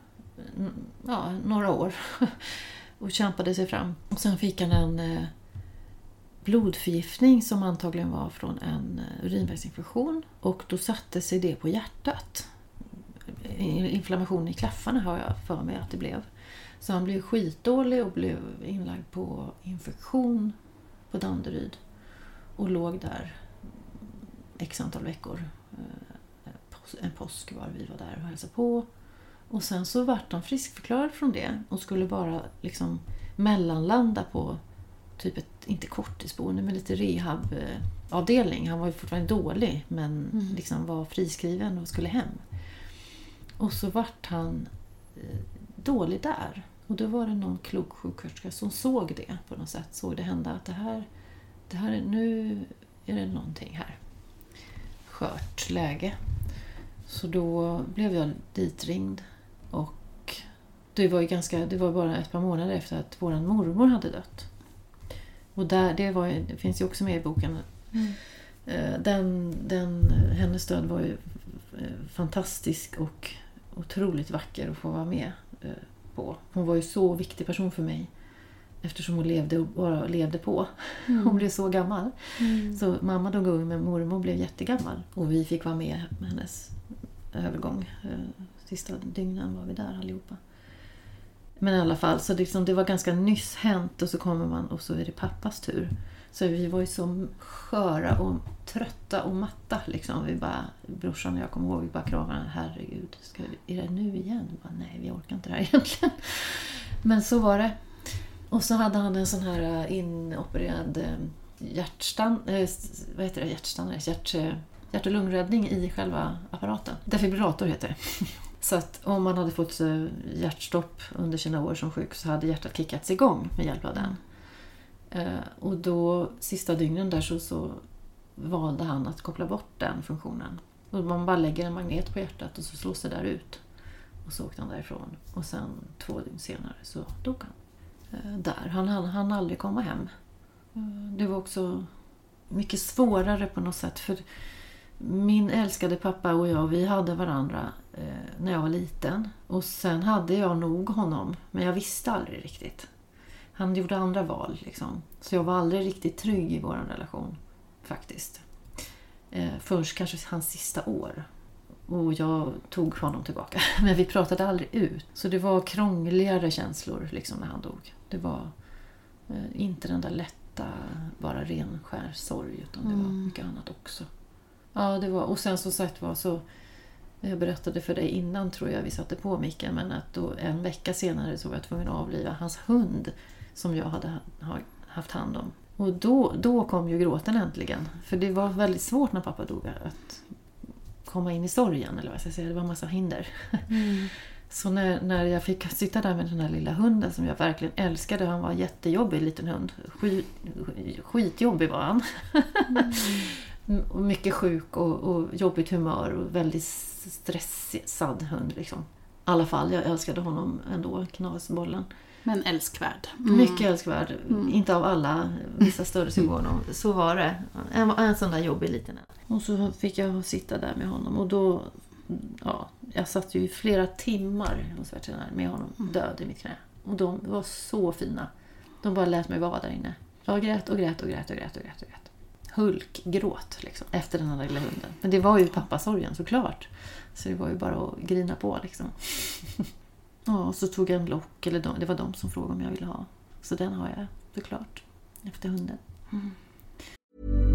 mm, ja, några år och kämpade sig fram. Och sen fick han en eh, blodförgiftning som antagligen var från en eh, urinvägsinfektion och då satte sig det på hjärtat. Inflammation i klaffarna har jag för mig att det blev. Så han blev skitdålig och blev inlagd på infektion på Danderyd och låg där x antal veckor. Eh, en påsk var vi var där och hälsade på. Och sen så vart han friskförklarad från det och skulle bara liksom mellanlanda på typ ett, inte korttidsboende, men lite rehabavdelning. Han var ju fortfarande dålig men liksom var friskriven och skulle hem. Och så vart han eh, dålig där. Och då var det någon klok sjuksköterska som såg det på något sätt. Såg det hända att det här, det här är, nu är det någonting här. Skört läge. Så då blev jag ditringd och det var ju ganska, det var bara ett par månader efter att våran mormor hade dött. Och där, det, var, det finns ju också med i boken. Eh, Den, den, hennes död var ju eh, fantastisk och otroligt vacker att få vara med eh, på. Hon var ju så viktig person för mig eftersom hon levde och bara levde på. Hon blev så gammal. Så mamma dog ung men mormor blev jättegammal och vi fick vara med med hennes övergång. Sista dygnen var vi där allihopa. Men i alla fall, så det, liksom, det var ganska nyss hänt och så kommer man och så är det pappas tur. Så vi var ju så sköra och trötta och matta. Liksom. Vi bara, brorsan och jag kommer ihåg, vi bara kramade varandra. Herregud, ska vi, är det nu igen? Vi bara, Nej, vi orkar inte det här egentligen. Men så var det. Och så hade han en sån här eh, inopererad hjärtstan, eh, eh vad heter det? hjärtstannare, hjärt, eh, hjärt och lungräddning i själva apparaten. Defibrillator heter det. Så att om man hade fått hjärtstopp under sina år som sjuk så hade hjärtat kickats igång med hjälp av den. Eh, Och då, sista dygnen där så, så valde han att koppla bort den funktionen. Och man bara lägger en magnet på hjärtat och så slås det där ut. Och så åkte han därifrån. Och sen två dygn senare så dog han. Eh, Där. Han hann han aldrig komma hem. Eh, Det var också mycket svårare på något sätt. För min älskade pappa och jag, vi hade varandra eh, när jag var liten. Och sen hade jag nog honom, men jag visste aldrig riktigt. Han gjorde andra val liksom. Så jag var aldrig riktigt trygg i vår relation. Faktiskt. Eh, först kanske hans sista år. Och jag tog honom tillbaka. Men vi pratade aldrig ut. Så det var krångligare känslor liksom när han dog. Det var eh, inte den där lätta, bara renskär sorg. Utan det var mycket annat också. Ja, det var, och sen som sagt var så jag berättade för dig innan tror jag vi satte på micken men att då en vecka senare så var jag tvungen att avliva hans hund som jag hade ha- haft hand om. Och då, då kom ju gråten äntligen. För det var väldigt svårt när pappa dog att komma in i sorgen. Eller vad jag ska säga. Det var en massa hinder. Så när, när jag fick sitta där med den här lilla hunden som jag verkligen älskade. Han var en jättejobbig liten hund. Skit, skitjobbig var han. Och mycket sjuk och, och jobbigt humör och väldigt stressad hund. Liksom. I alla fall, jag älskade honom ändå, knasbollen. Men älskvärd. Mycket älskvärd. Inte av alla, vissa större symboler. Så var det. En, en sån där jobbig liten en. Och så fick jag sitta där med honom och då... Ja, jag satt ju i flera timmar hos veterinären med honom död i mitt knä. Och de var så fina. De bara lät mig vara där inne. Jag grät och grät och grät och grät och grät. Och grät. Hulkgråt liksom, efter den här lilla hunden. Men det var ju pappasorgen såklart. Så det var ju bara att grina på liksom. Ja, och så tog jag en lock, eller de, det var de som frågade om jag ville ha. Så den har jag såklart, efter hunden. Mm.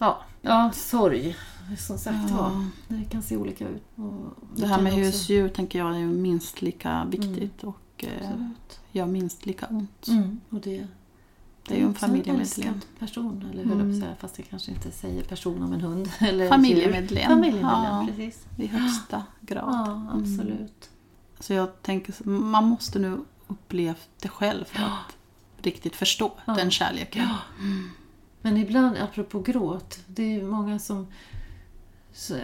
Ja, ja sorg. Som sagt Ja. var, det kan se olika ut. Det här med också- husdjur tänker jag är minst lika viktigt och eh, gör minst lika ont. Mm. Och det, Det är ju en familjemedlem. person, eller hur Mm. säga, fast det kanske inte säger person om en hund. Eller Familjemedlem. Familjemedlem, Ja. precis. I högsta grad. Ja, absolut. Så jag tänker, man måste nu uppleva det själv för att riktigt förstå Ja. den kärleken. Men ibland, apropå gråt, det är ju många som...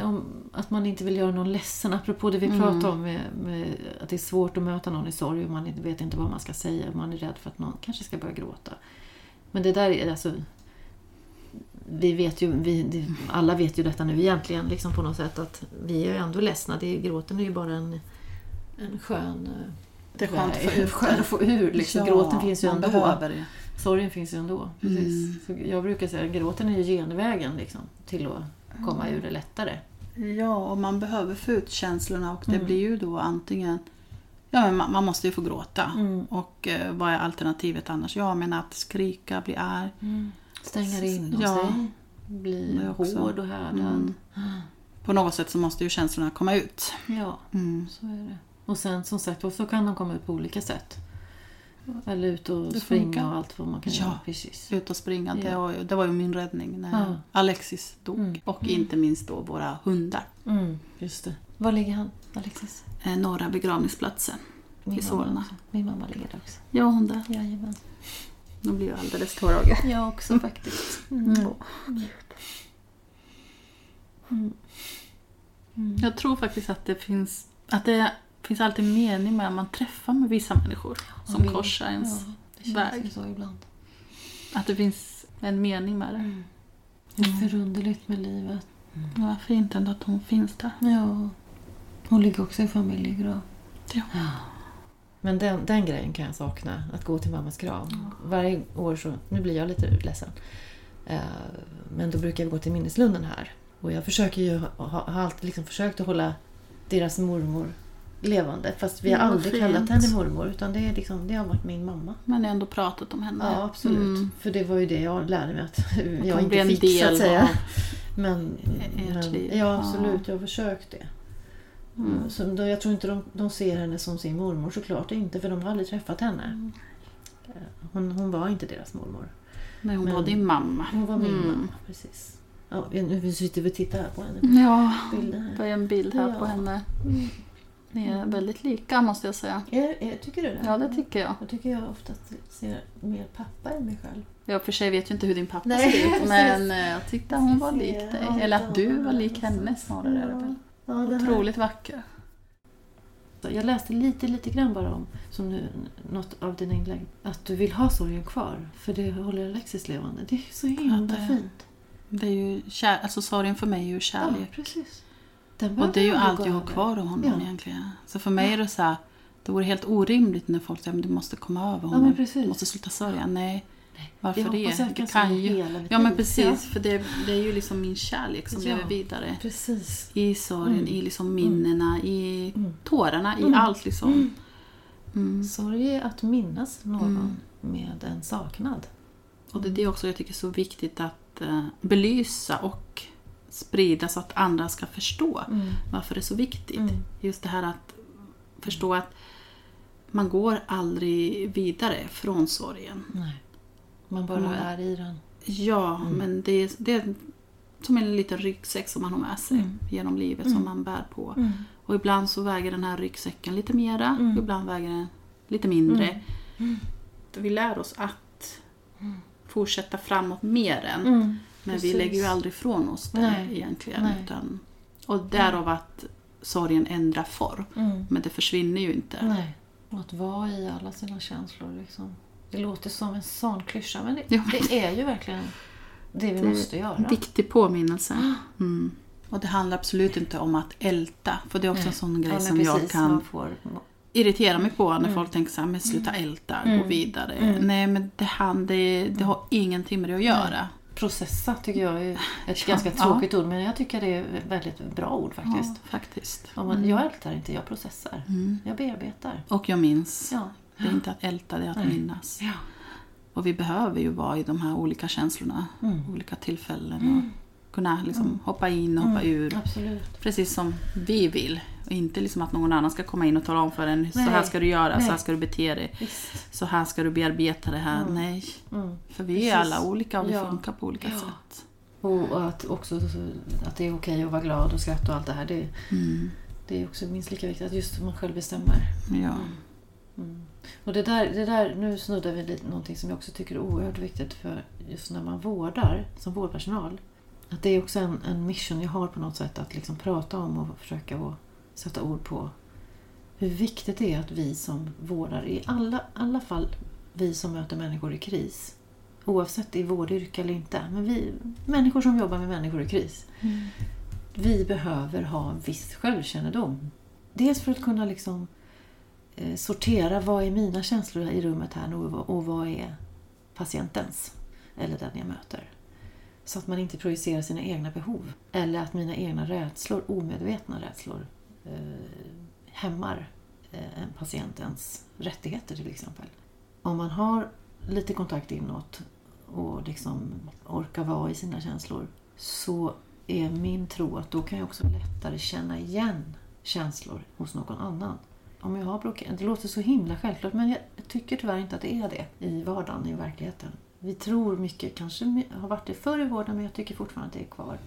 Om, att man inte vill göra någon ledsen. Apropå det vi Mm. pratade om med, med att det är svårt att möta någon i sorg och man vet inte vad man ska säga. Man är rädd för att någon kanske ska börja gråta. Men det där är alltså... Vi vet ju, vi, alla vet ju detta nu egentligen liksom på något sätt att vi är ju ändå ledsna. Det gråten är ju bara en, en skön... eh, Det är skönt att få väg- ut skön att få ur. Liksom. Ja, Gråten finns ju ändå. behöver det. Sorgen finns ju ändå. Precis. Så jag brukar säga att gråten är ju genvägen liksom, till att komma ur det lättare. Ja, och man behöver få ut känslorna och det Mm. blir ju då antingen Ja, men man, man måste ju få gråta. Mm. Och eh, vad är alternativet annars? Ja, men att skrika, bli arg. Stänga in och Ja. sig. Bli hård och härdad. Mm. På något sätt så måste ju känslorna komma ut. Ja, Mm. så är det. Och sen som sagt så kan de komma ut på olika sätt. Eller ut och Det springa funkar. och allt vad man kan Ja. göra. Precis. Ut och springa, det, Ja. var ju, det var ju min räddning när Ja. Alexis dog. Mm. Och inte minst då våra hundar. Mm, just det. Var ligger han, Alexis? Eh, norra begravningsplatsen. Min I Solna. Min mamma ligger där också. Ja, hon där. Jajamän. Nu blir jag alldeles tårögd. Jag också faktiskt. Mm. Mm. Jag tror faktiskt att det finns att det finns alltid mening med att man träffar med vissa människor som vill- korsar ens Ja, det känns väg. så ibland. Att det finns en mening med det. Det är förunderligt med livet. Vad fint ändå att hon finns där. Ja. Hon ligger också i familjegrav. Ja. Men den, den grejen kan jag sakna, att gå till mammas grav. Varje år så, nu blir jag lite ledsen, eh, men då brukar vi gå till minneslunden här. Och jag försöker ju, ha, har alltid liksom försökt att hålla deras mormor levande. Fast vi har Ja, aldrig fint. kallat henne mormor, utan det, är liksom, det har varit min mamma. Men jag har ändå pratat om henne. Ja, absolut. Mm. För det var ju det jag lärde mig att jag inte fick, så del att säga. av Men, ert men liv. ja, absolut. Jag har försökt det. Mm. Så då, jag tror inte de, de ser henne som sin mormor såklart inte, för de har aldrig träffat henne. Eh, Hon, hon var inte deras mormor. Nej, hon Men- var din mamma. Hon var min Mm. mamma, precis. Ja, nu sitter vi och tittar här på henne. Ja, det är en bild här Ja. på henne. Ni är väldigt lika måste jag säga. Är, är, tycker du det? Ja, det tycker jag. Jag tycker jag ofta ser mer pappa än mig själv. Jag för sig vet ju inte hur din pappa Nej, ser ut, men eh, jag tyckte hon var lik dig. ja, Eller att du var ja, lik henne snarare. det väl. Ja, det. Otroligt vacker. Jag läste lite, lite grann bara om, som nu, något av dina inlägg, att du vill ha sorgen kvar. För det håller Alexis levande. Det är så himla Ja, det- fint. Det är ju kär, alltså sorgen för mig är ju Ja, kärlek. precis. Och det är ju allt jag har kvar av honom Ja. egentligen. Så för mig är det så här, det vore helt orimligt när folk säger att du måste komma över honom. precis. du måste sluta sörja. Nej, varför Jag det? jag Det kan ju... Ja men precis, Ja. för det, det är ju liksom min kärlek som Ja. lever vidare. Precis. I sorgen, Mm. i liksom minnena, i Mm. tårarna, i Mm. allt liksom. Mm. Mm. Sorg är att minnas någon Mm. med en saknad. Och det är det också jag tycker är så viktigt att eh, belysa och sprida så att andra ska förstå varför det är så viktigt. Mm. Just det här att förstå att man går aldrig vidare från sorgen. Nej. Man bara Mm. är i den. Ja, Mm. men det är, det är som en liten ryggsäck som man har med sig Mm. genom livet Mm. som man bär på. Och ibland så väger den här ryggsäcken lite mera, Mm. ibland väger den lite mindre. Mm. Vi lär oss att fortsätta framåt mer än Mm. Men Precis. vi lägger ju aldrig ifrån oss det Nej. egentligen. Nej. Utan, och därav att sorgen ändrar form. Mm. Men det försvinner ju inte. Nej. Och att vara i alla sina känslor. Liksom. Det låter som en sån klyscha, men det, Ja. det är ju verkligen det vi måste göra. En viktig påminnelse. Mm. Och det handlar absolut inte om att älta. För det är också en sån grej Ja, som jag precis, kan man får, irritera mig på Mm. när folk tänker så här, men sluta älta, gå vidare. Nej, men det, han, det, det har ingenting med det att göra. Processa tycker jag är ett Ja, ganska ja. tråkigt ord, men jag tycker det är ett väldigt bra ord faktiskt. Ja, faktiskt. Man, Jag ältar inte, jag processar. Jag bearbetar. Och jag minns. Ja. Det är inte att älta, det är att Nej. minnas. Ja. Och vi behöver ju vara i de här olika känslorna, Mm. olika tillfällen. Kunna liksom hoppa in och hoppa ur. Absolut. Precis som vi vill. Och inte liksom att någon annan ska komma in och tala om för en. Så Nej. här ska du göra, så här Nej. ska du bete dig. Visst. Så här ska du bearbeta det här. Nej. Mm. För vi Precis. är alla olika och vi Ja. funkar på olika Ja. sätt. Och, att också att det är okej att vara glad och skratta och allt det här. Det, Mm. det är också minst lika viktigt att just man själv bestämmer. Ja. Och det där, det där, nu snuddar vi lite någonting som jag också tycker är oerhört viktigt för just när man vårdar som vårdpersonal. Att det är också en, en mission jag har på något sätt att liksom prata om och försöka att sätta ord på hur viktigt det är att vi som vårdar, i alla, alla fall vi som möter människor i kris, oavsett i vårdyrke eller inte, men vi människor som jobbar med människor i kris, vi behöver ha en viss självkännedom. Dels för att kunna liksom eh, sortera vad är mina känslor i rummet här nu och, och vad är patientens eller den jag möter. Så att man inte projicerar sina egna behov. Eller att mina egna rädslor, omedvetna rädslor, eh, hämmar eh, en patientens rättigheter till exempel. Om man har lite kontakt inåt och liksom orkar vara i sina känslor så är min tro att då kan jag också lättare känna igen känslor hos någon annan. Om jag har blockerat, det låter så himla självklart men jag tycker tyvärr inte att det är det i vardagen, i verkligheten. Vi tror mycket, kanske har varit det förr i vården men jag tycker fortfarande att det är kvar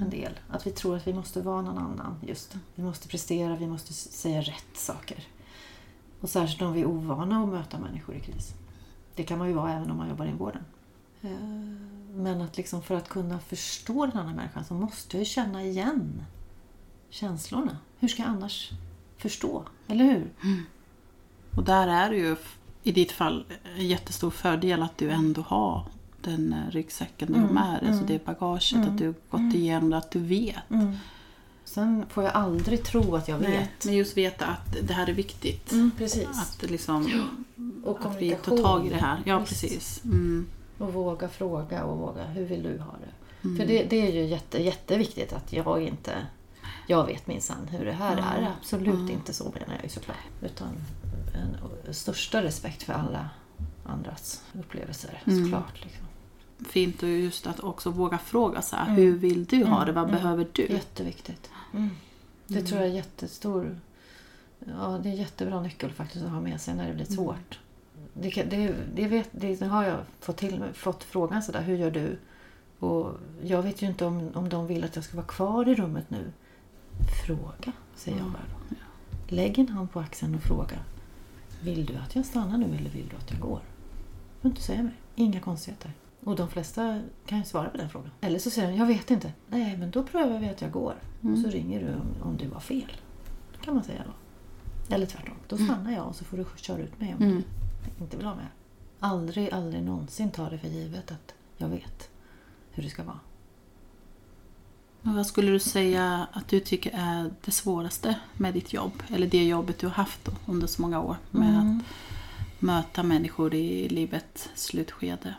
en del. Att vi tror att vi måste vara någon annan just. Vi måste prestera, vi måste säga rätt saker. Och särskilt om vi är ovana att möta människor i kris. Det kan man ju vara även om man jobbar i vården. Eh, men att liksom för att kunna förstå den andra människan så måste jag ju känna igen känslorna. Hur ska jag annars förstå? Eller hur? Mm. Och där är det ju i ditt fall en jättestor fördel att du ändå har den eh, ryggsäcken du har med dig. Så det bagaget, att du har gått igenom det, att du vet. Sen får jag aldrig tro att jag vet. Men just veta att det här är viktigt. Mm, precis. Att, liksom, Och att vi tar tag i det här. Ja, Visst. precis. Mm. Och våga fråga och våga, hur vill du ha det? För det, det är ju jätte, jätteviktigt att jag inte... Jag vet minsann hur det här är. Absolut inte så menar jag ju såklart. Utan en största respekt för alla andras upplevelser såklart. Liksom. Fint och just att också våga fråga så här, hur vill du ha det? Vad behöver du? Jätteviktigt. Mm. Det tror jag är jättestor... Ja, det är en jättebra nyckel faktiskt att ha med sig när det blir svårt. Det, det, det, vet, det har jag fått, till, fått frågan sådär, hur gör du? Och jag vet ju inte om, om de vill att jag ska vara kvar i rummet nu. Fråga, säger jag bara då. Lägg en hand på axeln och fråga. Vill du att jag stannar nu eller vill du att jag går? Du får inte säga mig. Inga konstigheter. Och de flesta kan ju svara på den frågan. Eller så säger de, jag vet inte. Nej, men då prövar vi att jag går. Och så ringer du om, om du var fel. Det kan man säga då. Eller tvärtom. Då stannar jag och så får du köra ut mig om du inte vill ha mig. Aldrig, aldrig någonsin ta det för givet att jag vet hur det ska vara. Men vad skulle du säga att du tycker är det svåraste med ditt jobb? Eller det jobbet du har haft då, under så många år med att möta människor i livets slutskede?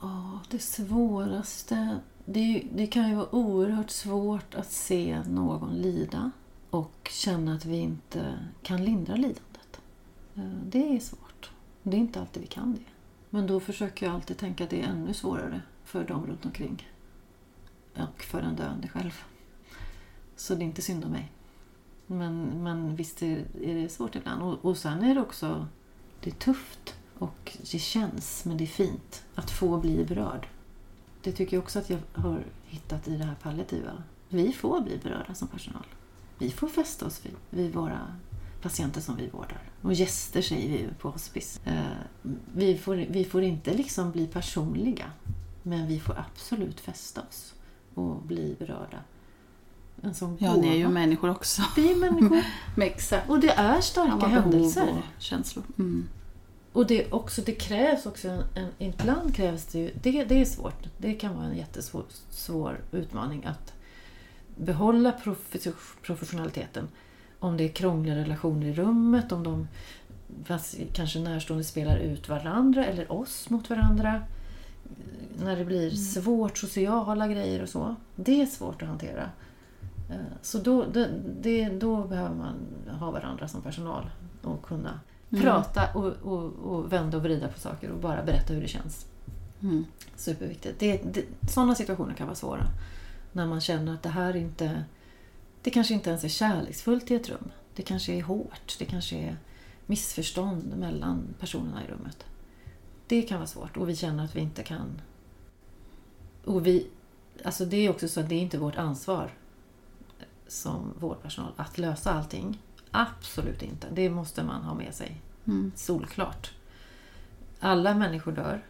Ja, det svåraste... Det, det kan ju vara oerhört svårt att se någon lida och känna att vi inte kan lindra lidandet. Eh, Det är svårt. Det är inte alltid vi kan det. Men då försöker jag alltid tänka att det är ännu svårare för dem runt omkring. Och för den döende själv. Så det är inte synd om mig. Men, men visst är, det svårt ibland. Och, och sen är det också det är tufft och det känns, men det är fint att få bli berörd. Det tycker jag också att jag har hittat i det här palliativa. Vi får bli berörda som personal. Vi får fästa oss vid, vid våra patienter som vi vårdar. Och gäster säger vi på hospice. Eh, vi, får, vi får inte liksom bli personliga, men vi får absolut fästa oss och bli berörda. en sån Ja, ni är ju människor också. Vi är människor. Exakt Och det är starka händelser. och känslor. Mm. Och det, också, det krävs också, en, en, ibland krävs det ju, det, det är svårt, det kan vara en jättesvår svår utmaning att behålla profe- professionaliteten. Om det är krångliga relationer i rummet, om de kanske närstående spelar ut varandra eller oss mot varandra. När det blir svårt sociala grejer och så. Det är svårt att hantera. Eh, Så då, det, då behöver man ha varandra som personal och kunna prata och, och, och vända och vrida på saker och bara berätta hur det känns. Mm. Superviktigt. Det, det, sådana situationer kan vara svåra. När man känner att det här inte... Det kanske inte ens är kärleksfullt i ett rum. Det kanske är hårt. Det kanske är missförstånd mellan personerna i rummet. Det kan vara svårt och vi känner att vi inte kan... Och vi... Alltså det är också så att det är inte vårt ansvar som vårdpersonal att lösa allting. Absolut inte. Det måste man ha med sig. Mm. Solklart. Alla människor dör.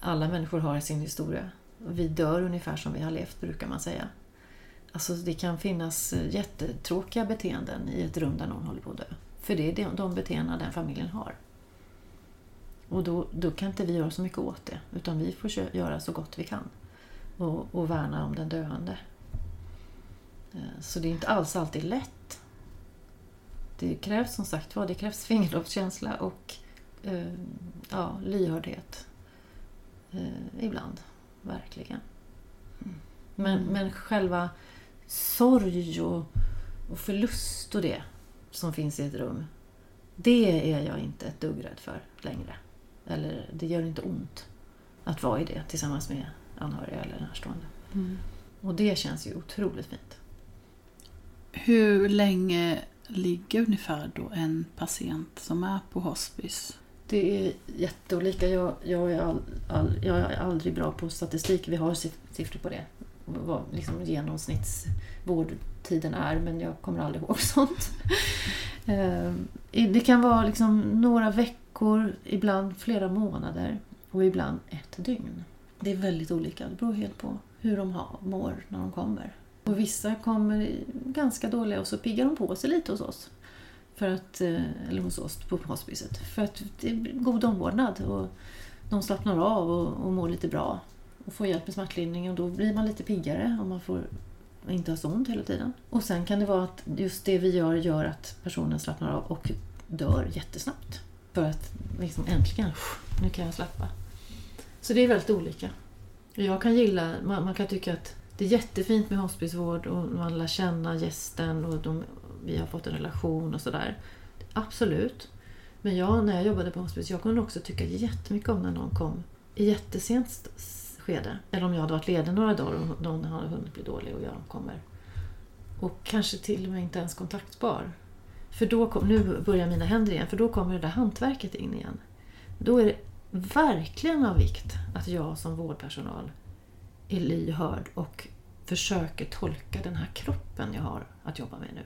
Alla människor har sin historia. Vi dör ungefär som vi har levt, brukar man säga. Alltså det kan finnas jättetråkiga beteenden i ett rum där någon håller på att dö. För det är de- de beteenden den familjen har. Och då, då kan inte vi göra så mycket åt det. Utan vi får göra så gott vi kan. Och, och värna om den döende. Eh, Så det är inte alls alltid lätt. Det krävs som sagt var, det krävs fingertoppskänsla och eh, ja, lyhördhet. Eh, ibland, verkligen. Mm. Men, men själva sorg och, och förlust och det som finns i ett rum, det är jag inte ett dugg rädd för längre. Eller det gör inte ont att vara i det tillsammans med anhöriga eller närstående. Mm. Och det känns ju otroligt fint. Hur länge ligger ungefär då en patient som är på hospice? Det är jätteolika. Jag, jag, är all, all, jag är aldrig bra på statistik. Vi har siff- siffror på det. Vad liksom genomsnittsvårdtiden är, men jag kommer aldrig ihåg sånt. Eh, Det kan vara liksom några veckor, ibland flera månader och ibland ett dygn. Det är väldigt olika. Det beror helt på hur de har, mår när de kommer. Och vissa kommer ganska dåliga och så piggar de på sig lite hos oss. För att, eh, eller hos oss på hospicet. För att det är god omvårdnad och de slappnar av och, och mår lite bra. Och får hjälp med smärtlindring och då blir man lite piggare om man får inte ha så ont hela tiden. Och sen kan det vara att just det vi gör gör att personen slappnar av och dör jättesnabbt. För att liksom äntligen, nu kan jag släppa. Så det är väldigt olika. Jag kan gilla, man, man kan tycka att det är jättefint med hospicevård och man lär känna gästen och de, vi har fått en relation och sådär. Absolut. Men jag, när jag jobbade på hospice, jag kunde också tycka jättemycket om när någon kom i jättesent skede. Eller om jag hade varit ledig några dagar och någon hade hunnit bli dålig och jag kommer. Och kanske till och med inte ens kontaktbar. För då kom, nu börjar mina händer igen, för då kommer det där hantverket in igen. Då är det verkligen av vikt att jag som vårdpersonal är lyhörd och försöker tolka den här kroppen jag har att jobba med nu.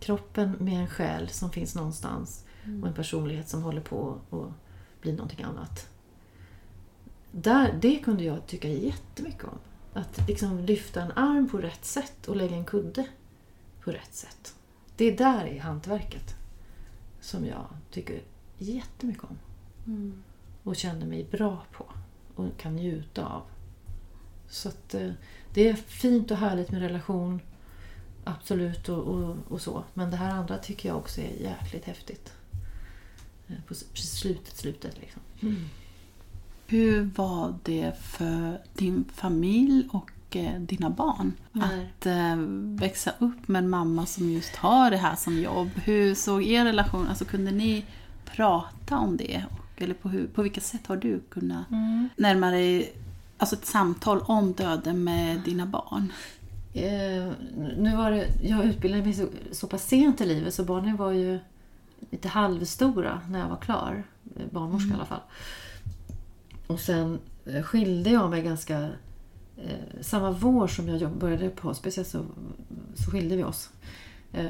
Kroppen med en själ som finns någonstans och en personlighet som håller på att bli någonting annat. Där, det kunde jag tycka jättemycket om. Att liksom lyfta en arm på rätt sätt och lägga en kudde på rätt sätt. Det är där i hantverket som jag tycker jättemycket om. Och känner mig bra på och kan njuta av. Så att, eh, det är fint och härligt med relation. Absolut och, och, och så. Men det här andra tycker jag också är jäkligt häftigt. Eh, På slutet, slutet liksom. Hur var det för din familj och eh, dina barn Nej. att eh, växa upp med en mamma som just har det här som jobb? Hur såg er relation Alltså kunde ni prata om det? Eller på, hur, på vilka sätt har du kunnat närma dig alltså ett samtal om döden med dina barn? Eh, nu var det, jag utbildade mig så, så pass sent i livet så barnen var ju lite halvstora när jag var klar. Eh, Barnmorska i alla fall. Och sen skilde jag mig ganska... Eh, samma vår som jag började på hospice så, så skilde vi oss. Eh,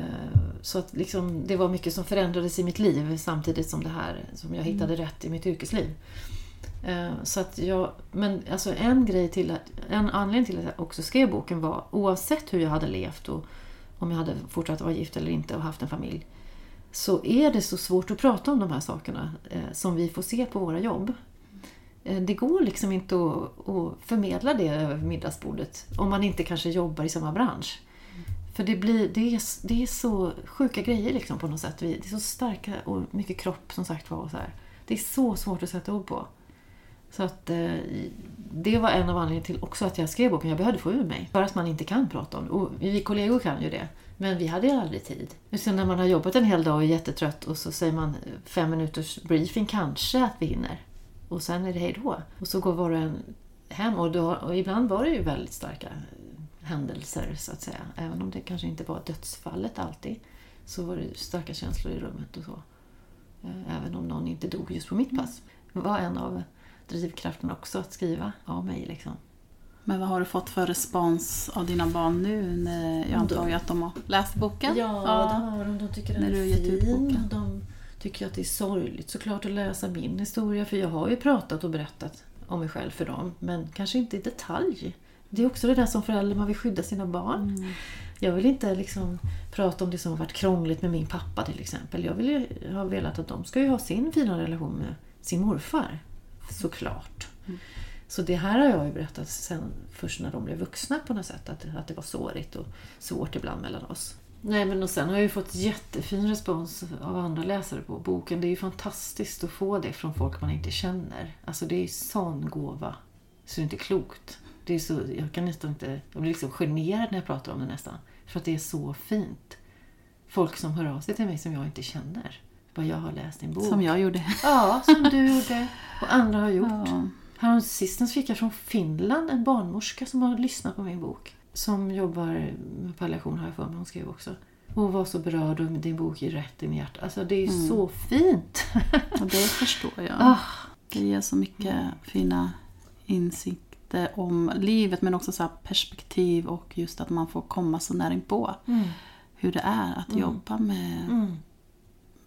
så att liksom, det var mycket som förändrades i mitt liv samtidigt som det här som jag hittade rätt i mitt yrkesliv. Eh, Så att jag, men alltså en grej till att, en anledning till att jag också skrev boken var oavsett hur jag hade levt och om jag hade fortsatt vara gift eller inte och haft en familj. Så är det så svårt att prata om de här sakerna eh, som vi får se på våra jobb. Eh, det går liksom inte att, att förmedla det över middagsbordet om man inte kanske jobbar i samma bransch. För det, blir, det, är, det är så sjuka grejer liksom på något sätt. Det är så starka och mycket kropp som sagt var. och Så här. Det är så svårt att sätta ord på. Så att eh, det var en av anledningarna till också att jag skrev boken. Jag behövde få ur mig. För att man inte kan prata om det. Och vi kollegor kan ju det. Men vi hade ju aldrig tid. Sen när man har jobbat en hel dag och är jättetrött och så säger man fem minuters briefing, kanske att vi hinner. Och sen är det hej då. Och så går var och en hem. Och, då, och ibland var det ju väldigt starka händelser så att säga. Även om det kanske inte var dödsfallet alltid. Så var det starka känslor i rummet och så. Eh, Även om någon inte dog just på mitt pass. Det var en av drivkrafterna också att skriva av mig. Liksom. Men vad har du fått för respons av dina barn nu? När jag antar ju att de har läst boken. Ja, det har de. De tycker den När är fin. boken. De tycker att det är sorgligt såklart att läsa min historia. För jag har ju pratat och berättat om mig själv för dem. Men kanske inte i detalj. Det är också det där som förälder, man vill skydda sina barn. Mm. Jag vill inte liksom prata om det som har varit krångligt med min pappa till exempel. Jag vill ju ha velat att de ska ju ha sin fina relation med sin morfar. Såklart. Mm. Så det här har jag ju berättat sen först när de blev vuxna på något sätt. Att, att det var sårigt och svårt ibland mellan oss. Nej men och sen har jag ju fått jättefin respons av andra läsare på boken. Det är ju fantastiskt att få det från folk man inte känner. Alltså det är sån gåva. Så det är inte klokt. Det är så, jag kan nästan inte... Jag blir liksom generad när jag pratar om det nästan. För att det är så fint. Folk som hör av sig till mig som jag inte känner. Bara jag har läst din bok. Som jag gjorde. Ja, som du gjorde. Och andra har gjort. Ja. Häromsistens fick jag från Finland en barnmorska som har lyssnat på min bok. Som jobbar med palliation har jag för mig, hon skrev också. Hon var så berörd och din bok är rätt i mitt hjärta. Alltså det är så fint. Och det förstår jag. Ah. Det ger så mycket fina insikter om livet men också så perspektiv och just att man får komma så nära på hur det är att jobba med Mm.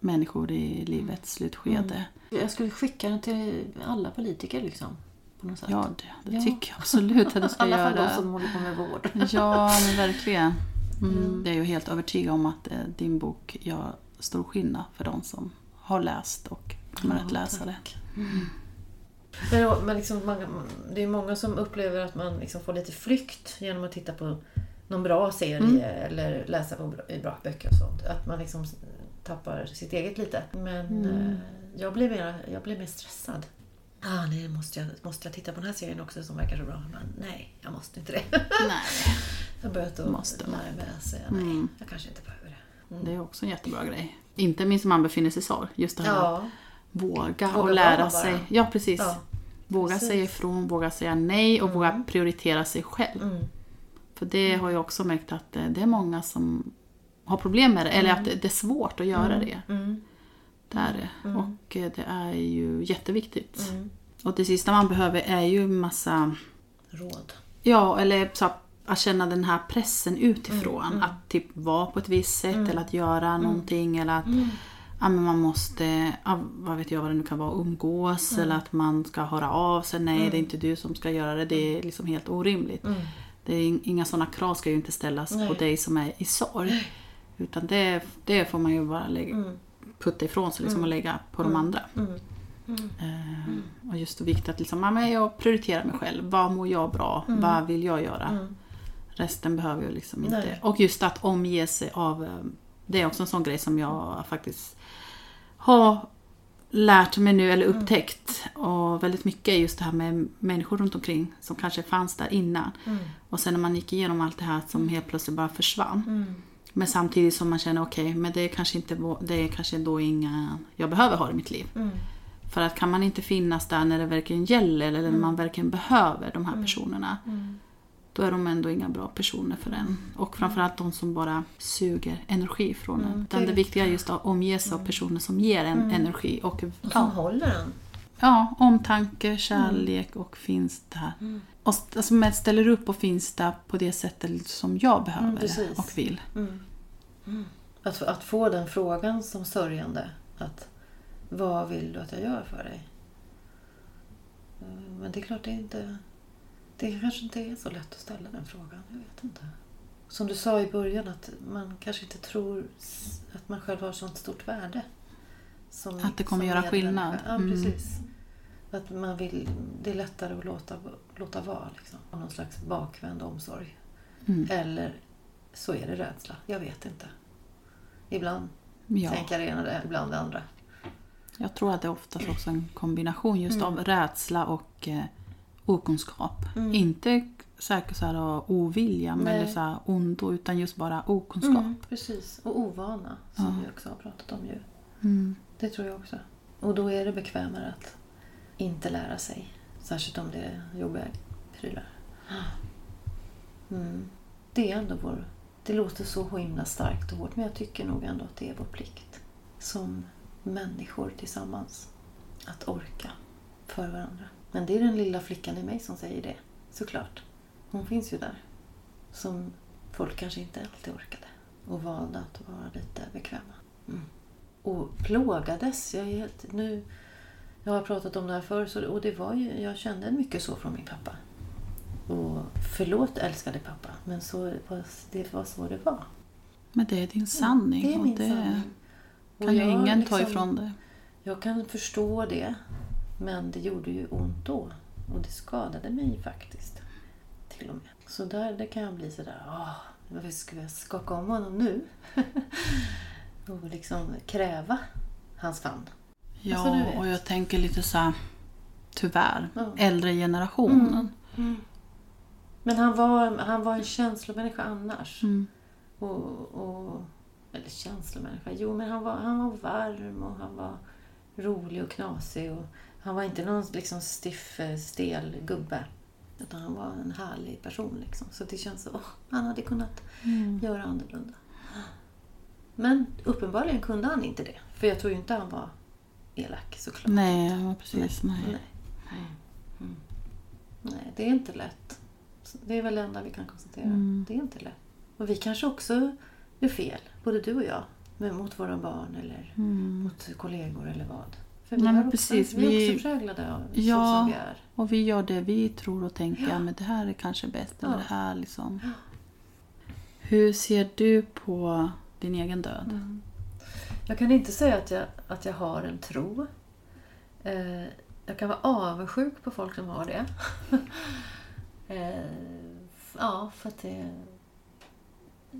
människor i livets slutskede. Jag skulle skicka den till alla politiker liksom. På något sätt. Ja, det, det Ja. tycker jag absolut att du I ska alla fall de göra. som håller på med vård. Ja, men verkligen. Mm. Jag är ju helt övertygad om att eh, din bok gör stor skillnad för de som har läst och kommer att läsa det. Men, ja, men liksom, man, det är många som upplever att man liksom får lite flykt genom att titta på någon bra serie eller läsa på bra, i bra böcker och sånt. Att man liksom tappar sitt eget lite. Men eh, jag, blir mer, jag blir mer stressad. Ah, nej, måste jag, måste jag titta på den här serien också som verkar så bra? Men, nej, jag måste inte det. Nej. jag börjat att Måste man att säga nej, jag kanske inte behöver det. Det är också en jättebra grej. Inte minst om man befinner sig i sorg. Just det här att Ja, våga, Våga och lära sig. Ja, precis. Ja, våga precis. säga ifrån, våga säga nej och våga prioritera sig själv. Mm. För det har jag också märkt att eh, det är många som har problem med det. Eller att det det är svårt att göra det. Mm, Det är det. Och eh, det är ju jätteviktigt. mm. Och det sista man behöver är ju massa råd. Ja, eller så att- känna den här pressen utifrån. Mm, Att typ vara på ett visst sätt eller att göra någonting. Eller att ja, men man måste, ja, vad vet jag vad det nu kan vara, umgås. Mm. Eller att man ska höra av sig. Nej, det är inte du som ska göra det. Det är liksom helt orimligt. Det är, in- inga sådana krav ska ju inte ställas Mm. Nej. på dig som är i sorg. Utan det, det får man ju bara lägga, Mm. Putta ifrån sig liksom, och lägga på de andra. Eh, och just det viktigt att liksom, men jag prioriterar mig själv. Vad mår jag bra? Vad vill jag göra? Resten behöver jag liksom inte. Nej. Och just att omge sig av... eh, Det är också en sån grej som jag faktiskt har lärt mig nu eller upptäckt. Och väldigt mycket är just det här med människor runt omkring som kanske fanns där innan. Och sen när man gick igenom allt det här som helt plötsligt bara försvann. Men samtidigt som man känner okej, men det är kanske inte det är kanske då inga jag behöver ha i mitt liv. För att kan man inte finnas där när det verkligen gäller eller när man verkligen behöver de här personerna. Då är de ändå inga bra personer för en. Och framförallt de som bara suger energi från en. Utan det viktiga är just att omge sig av personer som ger en energi. Och Som ja, håller en. ja, omtanke, kärlek och finns där. Och alltså, ställer upp och finns där på det sättet som jag behöver precis. och vill. Att, att få den frågan som sörjande. Att, vad vill du att jag gör för dig? men det är klart det är inte... Det kanske inte är så lätt att ställa den frågan. Jag vet inte. Som du sa i början att man kanske inte tror att man själv har sånt stort värde. Som, Att det kommer som göra skillnad. Ja, Mm. precis. Att man vill, det är lättare att låta, låta vara. Liksom. Av Någon slags bakvänd omsorg. Mm. Eller så är det rädsla. Jag vet inte. Ibland Ja. tänker jag det ena, ibland det andra. Jag tror att det är oftast också en kombination just Mm. av rädsla och eh, okunskap. Mm. Inte säkert så här av ovilja Nej. är så här ondo utan just bara okunskap. Mm, precis. Och ovana, som Ja. vi också har pratat om ju. Mm. Det tror jag också. Och då är det bekvämare att inte lära sig. Särskilt om det är jobbiga prylar. Mm. Det är ändå vår... Det låter så himla starkt och hårt men jag tycker nog ändå att det är vår plikt som människor tillsammans att orka för varandra. Men det är den lilla flickan i mig som säger det, såklart. Hon finns ju där. Som folk kanske inte alltid orkade och valde att vara lite bekväma. Mm. Och plågades. Jag, är helt, nu, jag har pratat om det här förr så, och det var ju, jag kände mycket så från min pappa. Och förlåt älskade pappa, men så, det var så det var. Men det är din sanning. Det är min och det sanning. Kan ju jag ingen ta liksom- ifrån det. Jag kan förstå det, men det gjorde ju ont då. Och det skadade mig faktiskt. Till och med. Så där det kan jag bli sådär, åh, varför ska jag skaka om honom nu? och liksom kräva hans famn. Ja, Alltså, och jag tänker lite så här, tyvärr, Ja. äldre generationen. Men han var, han var en känslomänniska annars. Mm. Och, och, eller känslomänniska, jo men han var, han var varm och han var rolig och knasig. Och han var inte någon liksom stiff, stel gubbe. Utan han var en härlig person. Liksom. Så det känns så, åh, han hade kunnat göra annorlunda. Men uppenbarligen kunde han inte det. För jag tror ju inte han var elak såklart. Nej, ja, precis. Nej. Nej. Mm. Nej, det är inte lätt. Det är väl det enda vi kan konstatera. Mm. Det är inte lätt. Och vi kanske också gör fel, både du och jag, men mot våra barn eller mot kollegor eller vad. För vi, Mm. Nej, också, precis, vi är också präglade av så Ja. som vi är. Och vi gör det vi tror och tänker, ja. men det här är kanske bäst. Eller Ja. det här liksom. Hur ser du på din egen död? Jag kan inte säga att jag, att jag har en tro. Eh, jag kan vara avundsjuk på folk som har det. eh, ja, för att det...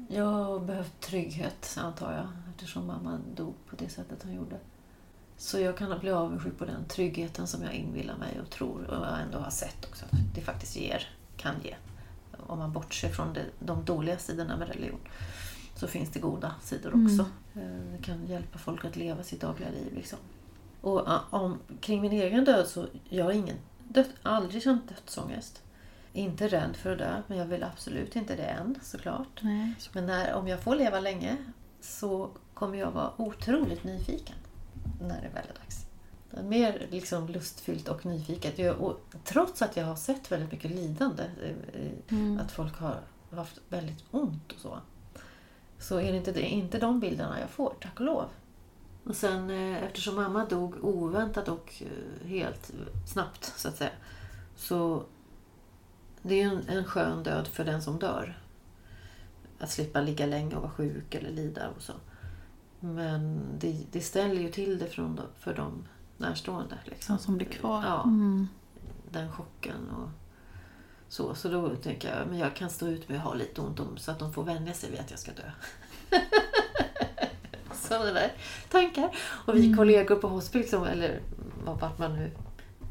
Jag har behövt trygghet, antar jag, eftersom mamma dog på det sättet hon gjorde. Så jag kan bli avundsjuk på den tryggheten som jag inbillar mig och tror och jag ändå har sett också att det faktiskt ger, kan ge. Om man bortser från det, de dåliga sidorna med religion så finns det goda sidor också. Eh, Det kan hjälpa folk att leva sitt dagliga liv. Liksom. Och om, kring min egen död så jag har ingen död, aldrig känt dödsångest. Inte rädd för att dö, men jag vill absolut inte det än såklart. Nej. Men när, om jag får leva länge så kommer jag vara otroligt nyfiken när det väl är dags. Mer liksom lustfyllt och nyfiket. Jag, och trots att jag har sett väldigt mycket lidande, eh, eh, att folk har haft väldigt ont och så, så är det inte, det är inte de bilderna jag får, tack och lov. Och sen eh, eftersom mamma dog oväntat och eh, helt snabbt så att säga, så det är en, en skön död för den som dör. Att slippa ligga länge och vara sjuk eller lida och så. Men det, det ställer ju till det från, för de närstående. Liksom. De som blir kvar. Ja, Mm. den chocken och så. Så då tänker jag men jag kan stå ut med att ha lite ont om så att de får vänja sig vid att jag ska dö. Sådana där tankar. Och vi kollegor på hospice, eller vart man nu...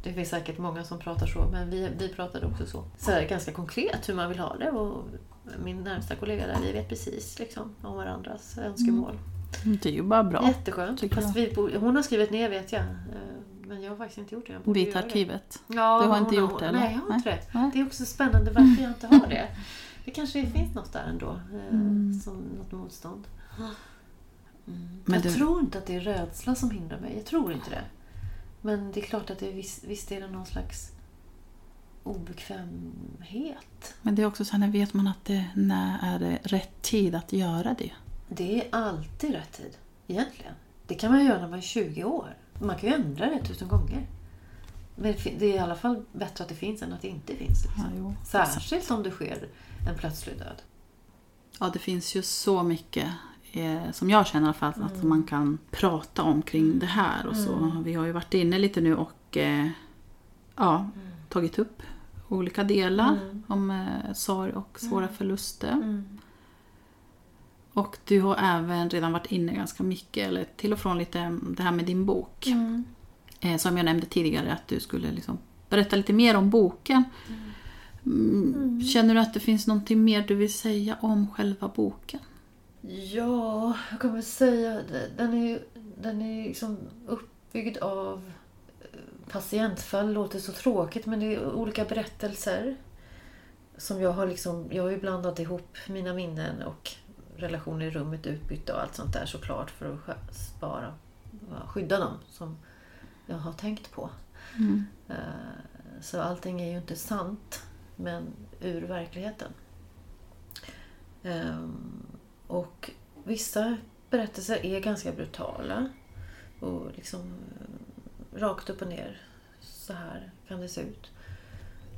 Det finns säkert många som pratar så, men vi, vi pratade också så. Så här, ganska konkret hur man vill ha det. Och min närmsta kollega där, vi vet precis liksom, om varandras önskemål. Det är ju bara bra. Jätteskönt. Fast vi hon har skrivit ner vet jag. Men jag har faktiskt inte gjort det. Vitarkivet. Ja, Du har inte gjort det, eller? Nej, jag har inte Nej. det. Nej. Det är också spännande varför jag inte har det. Det kanske finns något där ändå. eh, Mm. Som något motstånd. Mm. Men jag det- tror inte att det är rädsla som hindrar mig. Jag tror inte det. Men det är klart att det är visst, visst är det någon slags obekvämhet. Men det är också så här, när vet man att det, när är det rätt tid att göra det? Det är alltid rätt tid, egentligen. Det kan man göra när man är 20 år. Man kan ju ändra det tusen gånger. Men det är i alla fall bättre att det finns än att det inte finns. Liksom. Ja, jo, Särskilt om det sker en plötslig död. Ja, det finns ju så mycket eh, som jag känner i alla fall att man kan prata om kring det här. Och så. Vi har ju varit inne lite nu och eh, ja, tagit upp olika delar om eh, sorg och svåra förluster. Och du har även redan varit inne ganska mycket, eller till och från lite det här med din bok. Eh, som jag nämnde tidigare att du skulle liksom berätta lite mer om boken. Mm. Känner du att det finns någonting mer du vill säga om själva boken? Ja, jag kan väl säga den är den är liksom uppbyggd av eh, patientfall. låter så tråkigt men det är olika berättelser. Som jag har liksom, jag har ju blandat ihop mina minnen och relationer i rummet utbytta och allt sånt där såklart för att spara, skydda dem som jag har tänkt på. Eh, Så allting är ju inte sant men ur verkligheten. Ehm, Och vissa berättelser är ganska brutala. Och liksom eh, rakt upp och ner. Så här kan det se ut.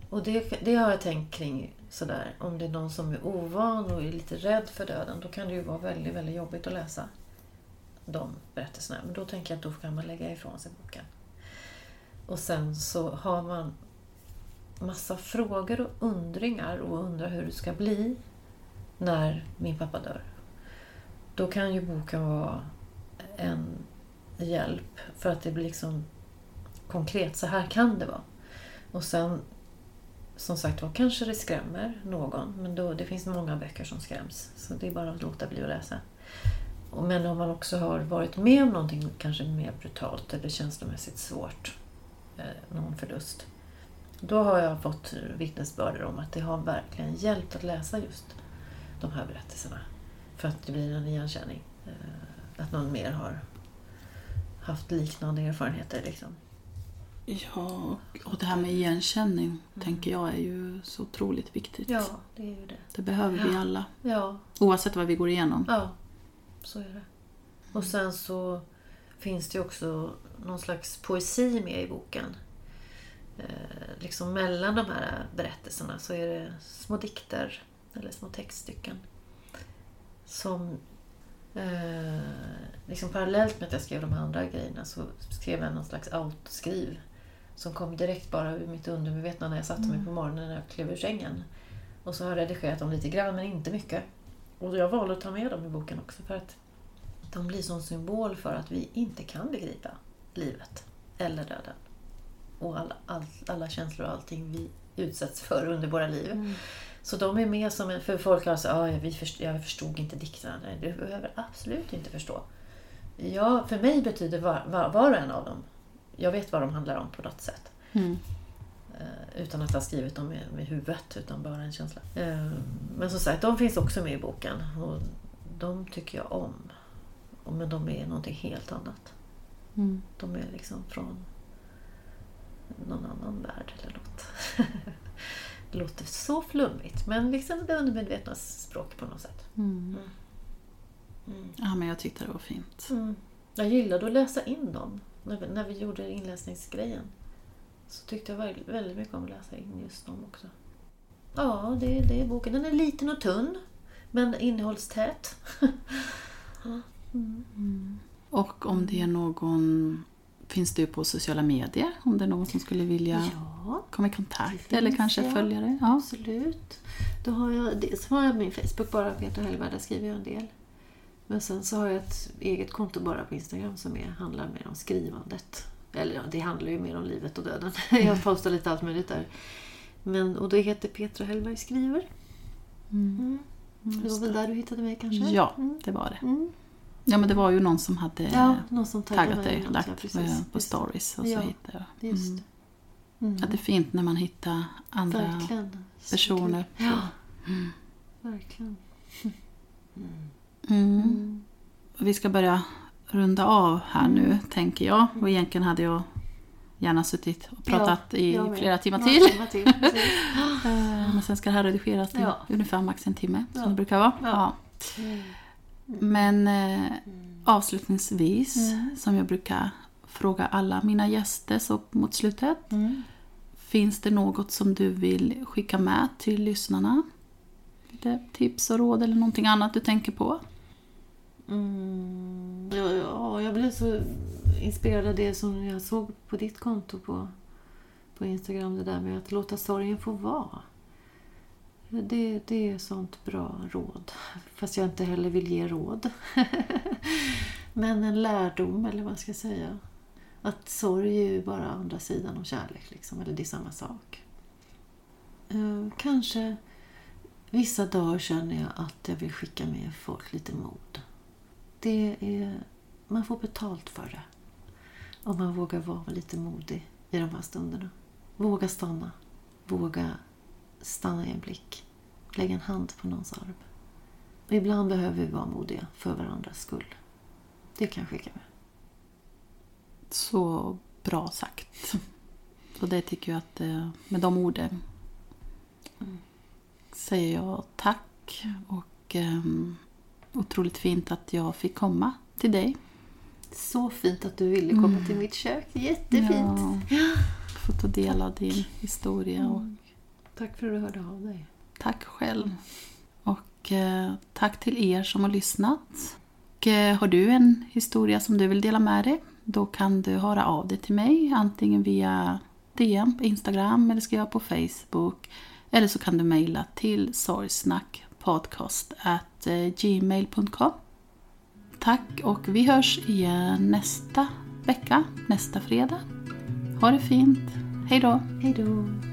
Och det, det har jag tänkt kring sådär. Om det är någon som är ovan och är lite rädd för döden. Då kan det ju vara väldigt, väldigt jobbigt att läsa de berättelserna. Men då tänker jag att då kan man lägga ifrån sig boken. Och sen så har man massa frågor och undringar och undrar hur det ska bli när min pappa dör. Då kan ju boken vara en hjälp för att det blir liksom konkret. Så här kan det vara. Och sen som sagt var kanske det skrämmer någon men då, det finns många böcker som skräms. Så det är bara att låta bli att läsa. Men om man också har varit med om någonting kanske mer brutalt eller känslomässigt svårt, eh, någon förlust. Då har jag fått vittnesbörder om att det har verkligen hjälpt att läsa just de här berättelserna. För att det blir en igenkänning. Eh, att någon mer har haft liknande erfarenheter. Liksom. Ja, och det här med igenkänning tänker jag är ju så otroligt viktigt. Ja, det är ju det. Det behöver vi alla. Ja, Oavsett vad vi går igenom. ja så är det. Och sen så finns det ju också någon slags poesi med i boken. Eh, liksom mellan de här berättelserna så är det små dikter eller små textstycken. Som eh, liksom parallellt med att jag skrev de andra grejerna så skrev jag någon slags autoskriv som kom direkt bara ur mitt undermedvetna när jag satte mig på morgonen när jag klev ur sängen. Och så har jag redigerat dem lite grann men inte mycket. Och jag valde att ta med dem i boken också för att de blir som symbol för att vi inte kan begripa livet eller döden. Och alla, all, alla känslor och allting vi utsätts för under våra liv. Så de är med som en... För folk har sagt att vi förstod, jag förstod inte dikterna. Du behöver absolut inte förstå. Ja, för mig betyder var, var, var och en av dem... Jag vet vad de handlar om på något sätt. Mm. Eh, Utan att ha skrivit dem med, med huvudet, utan bara en känsla. Eh, Men som sagt, de finns också med i boken. Och de tycker jag om. Men de är någonting helt annat. Mm. De är liksom från någon annan värld eller något. Det låter så flummigt, men liksom det undermedvetna språk på något sätt. Mm. Ja, men jag tyckte det var fint. Mm. Jag gillade att läsa in dem. När vi, när vi gjorde inläsningsgrejen så tyckte jag väldigt, mycket om att läsa in just dem också. Ja, det, det är boken. Den är liten och tunn, men innehållstät. Och om det är någon... Finns du på sociala medier? Om det är någon som skulle vilja Ja, komma i kontakt eller kanske jag. följa dig? Ja. absolut. Då har jag, dels har jag min Facebook bara, Peter Hellberg, där skriver jag en del. Men sen så har jag ett eget konto bara på Instagram som är, handlar mer om skrivandet. Eller ja, det handlar ju mer om livet och döden. Jag postar lite allt möjligt där. Men, och det heter Petra Hellberg skriver. Mm. Det var väl där du hittade mig kanske? Ja, Mm. det var det. Mm. Ja, men det var ju någon som hade Ja, någon som taggat dig, något, lagt ja, precis. på Just- stories och Ja, så hittade jag. Just. Mm. Mm. Ja, det är fint när man hittar andra Verkligen. Personer. Ja, verkligen. Mm. Vi ska börja runda av här nu, Mm. tänker jag. Och egentligen hade jag gärna suttit och pratat Ja, i flera timmar till. timmar till. Eh, Men sen ska det här redigeras till Ja. ungefär max en timme, som Ja. det brukar vara. Ja. Men eh, avslutningsvis, som jag brukar fråga alla mina gäster så mot slutet. Finns det något som du vill skicka med till lyssnarna? Lite tips och råd eller någonting annat du tänker på? Mm, ja, ja, jag blev så inspirerad av det som jag såg på ditt konto på, på Instagram. Det där med att låta sorgen få vara. Det, det är sånt bra råd. Fast jag inte heller vill ge råd. Men en lärdom, eller vad ska säga. Att sorg är ju bara andra sidan av kärlek. Liksom, eller det är samma sak. Eh, kanske vissa dagar känner jag att jag vill skicka med folk lite mod. Det är, man får betalt för det. Om man vågar vara lite modig i de här stunderna. Våga stanna. Våga stanna i en blick. Lägga en hand på någons arm. Och ibland behöver vi vara modiga för varandras skull. Det kan jag skicka med. Så bra sagt. Så det tycker jag att eh, med de orden säger jag tack och um, otroligt fint att jag fick komma till dig. Så fint att du ville komma till mitt kök. Jättefint. Ja, få ta del av din historia och Tack för att du hörde av dig. tack själv. Och eh, tack till er som har lyssnat. Och, eh, har du en historia som du vill dela med dig? Då kan du höra av dig till mig antingen via DM på Instagram eller skriva på Facebook. Eller så kan du mejla till Eh, gmail.com. Tack och vi hörs igen nästa vecka, nästa fredag. Ha det fint. Hej då! Hej då.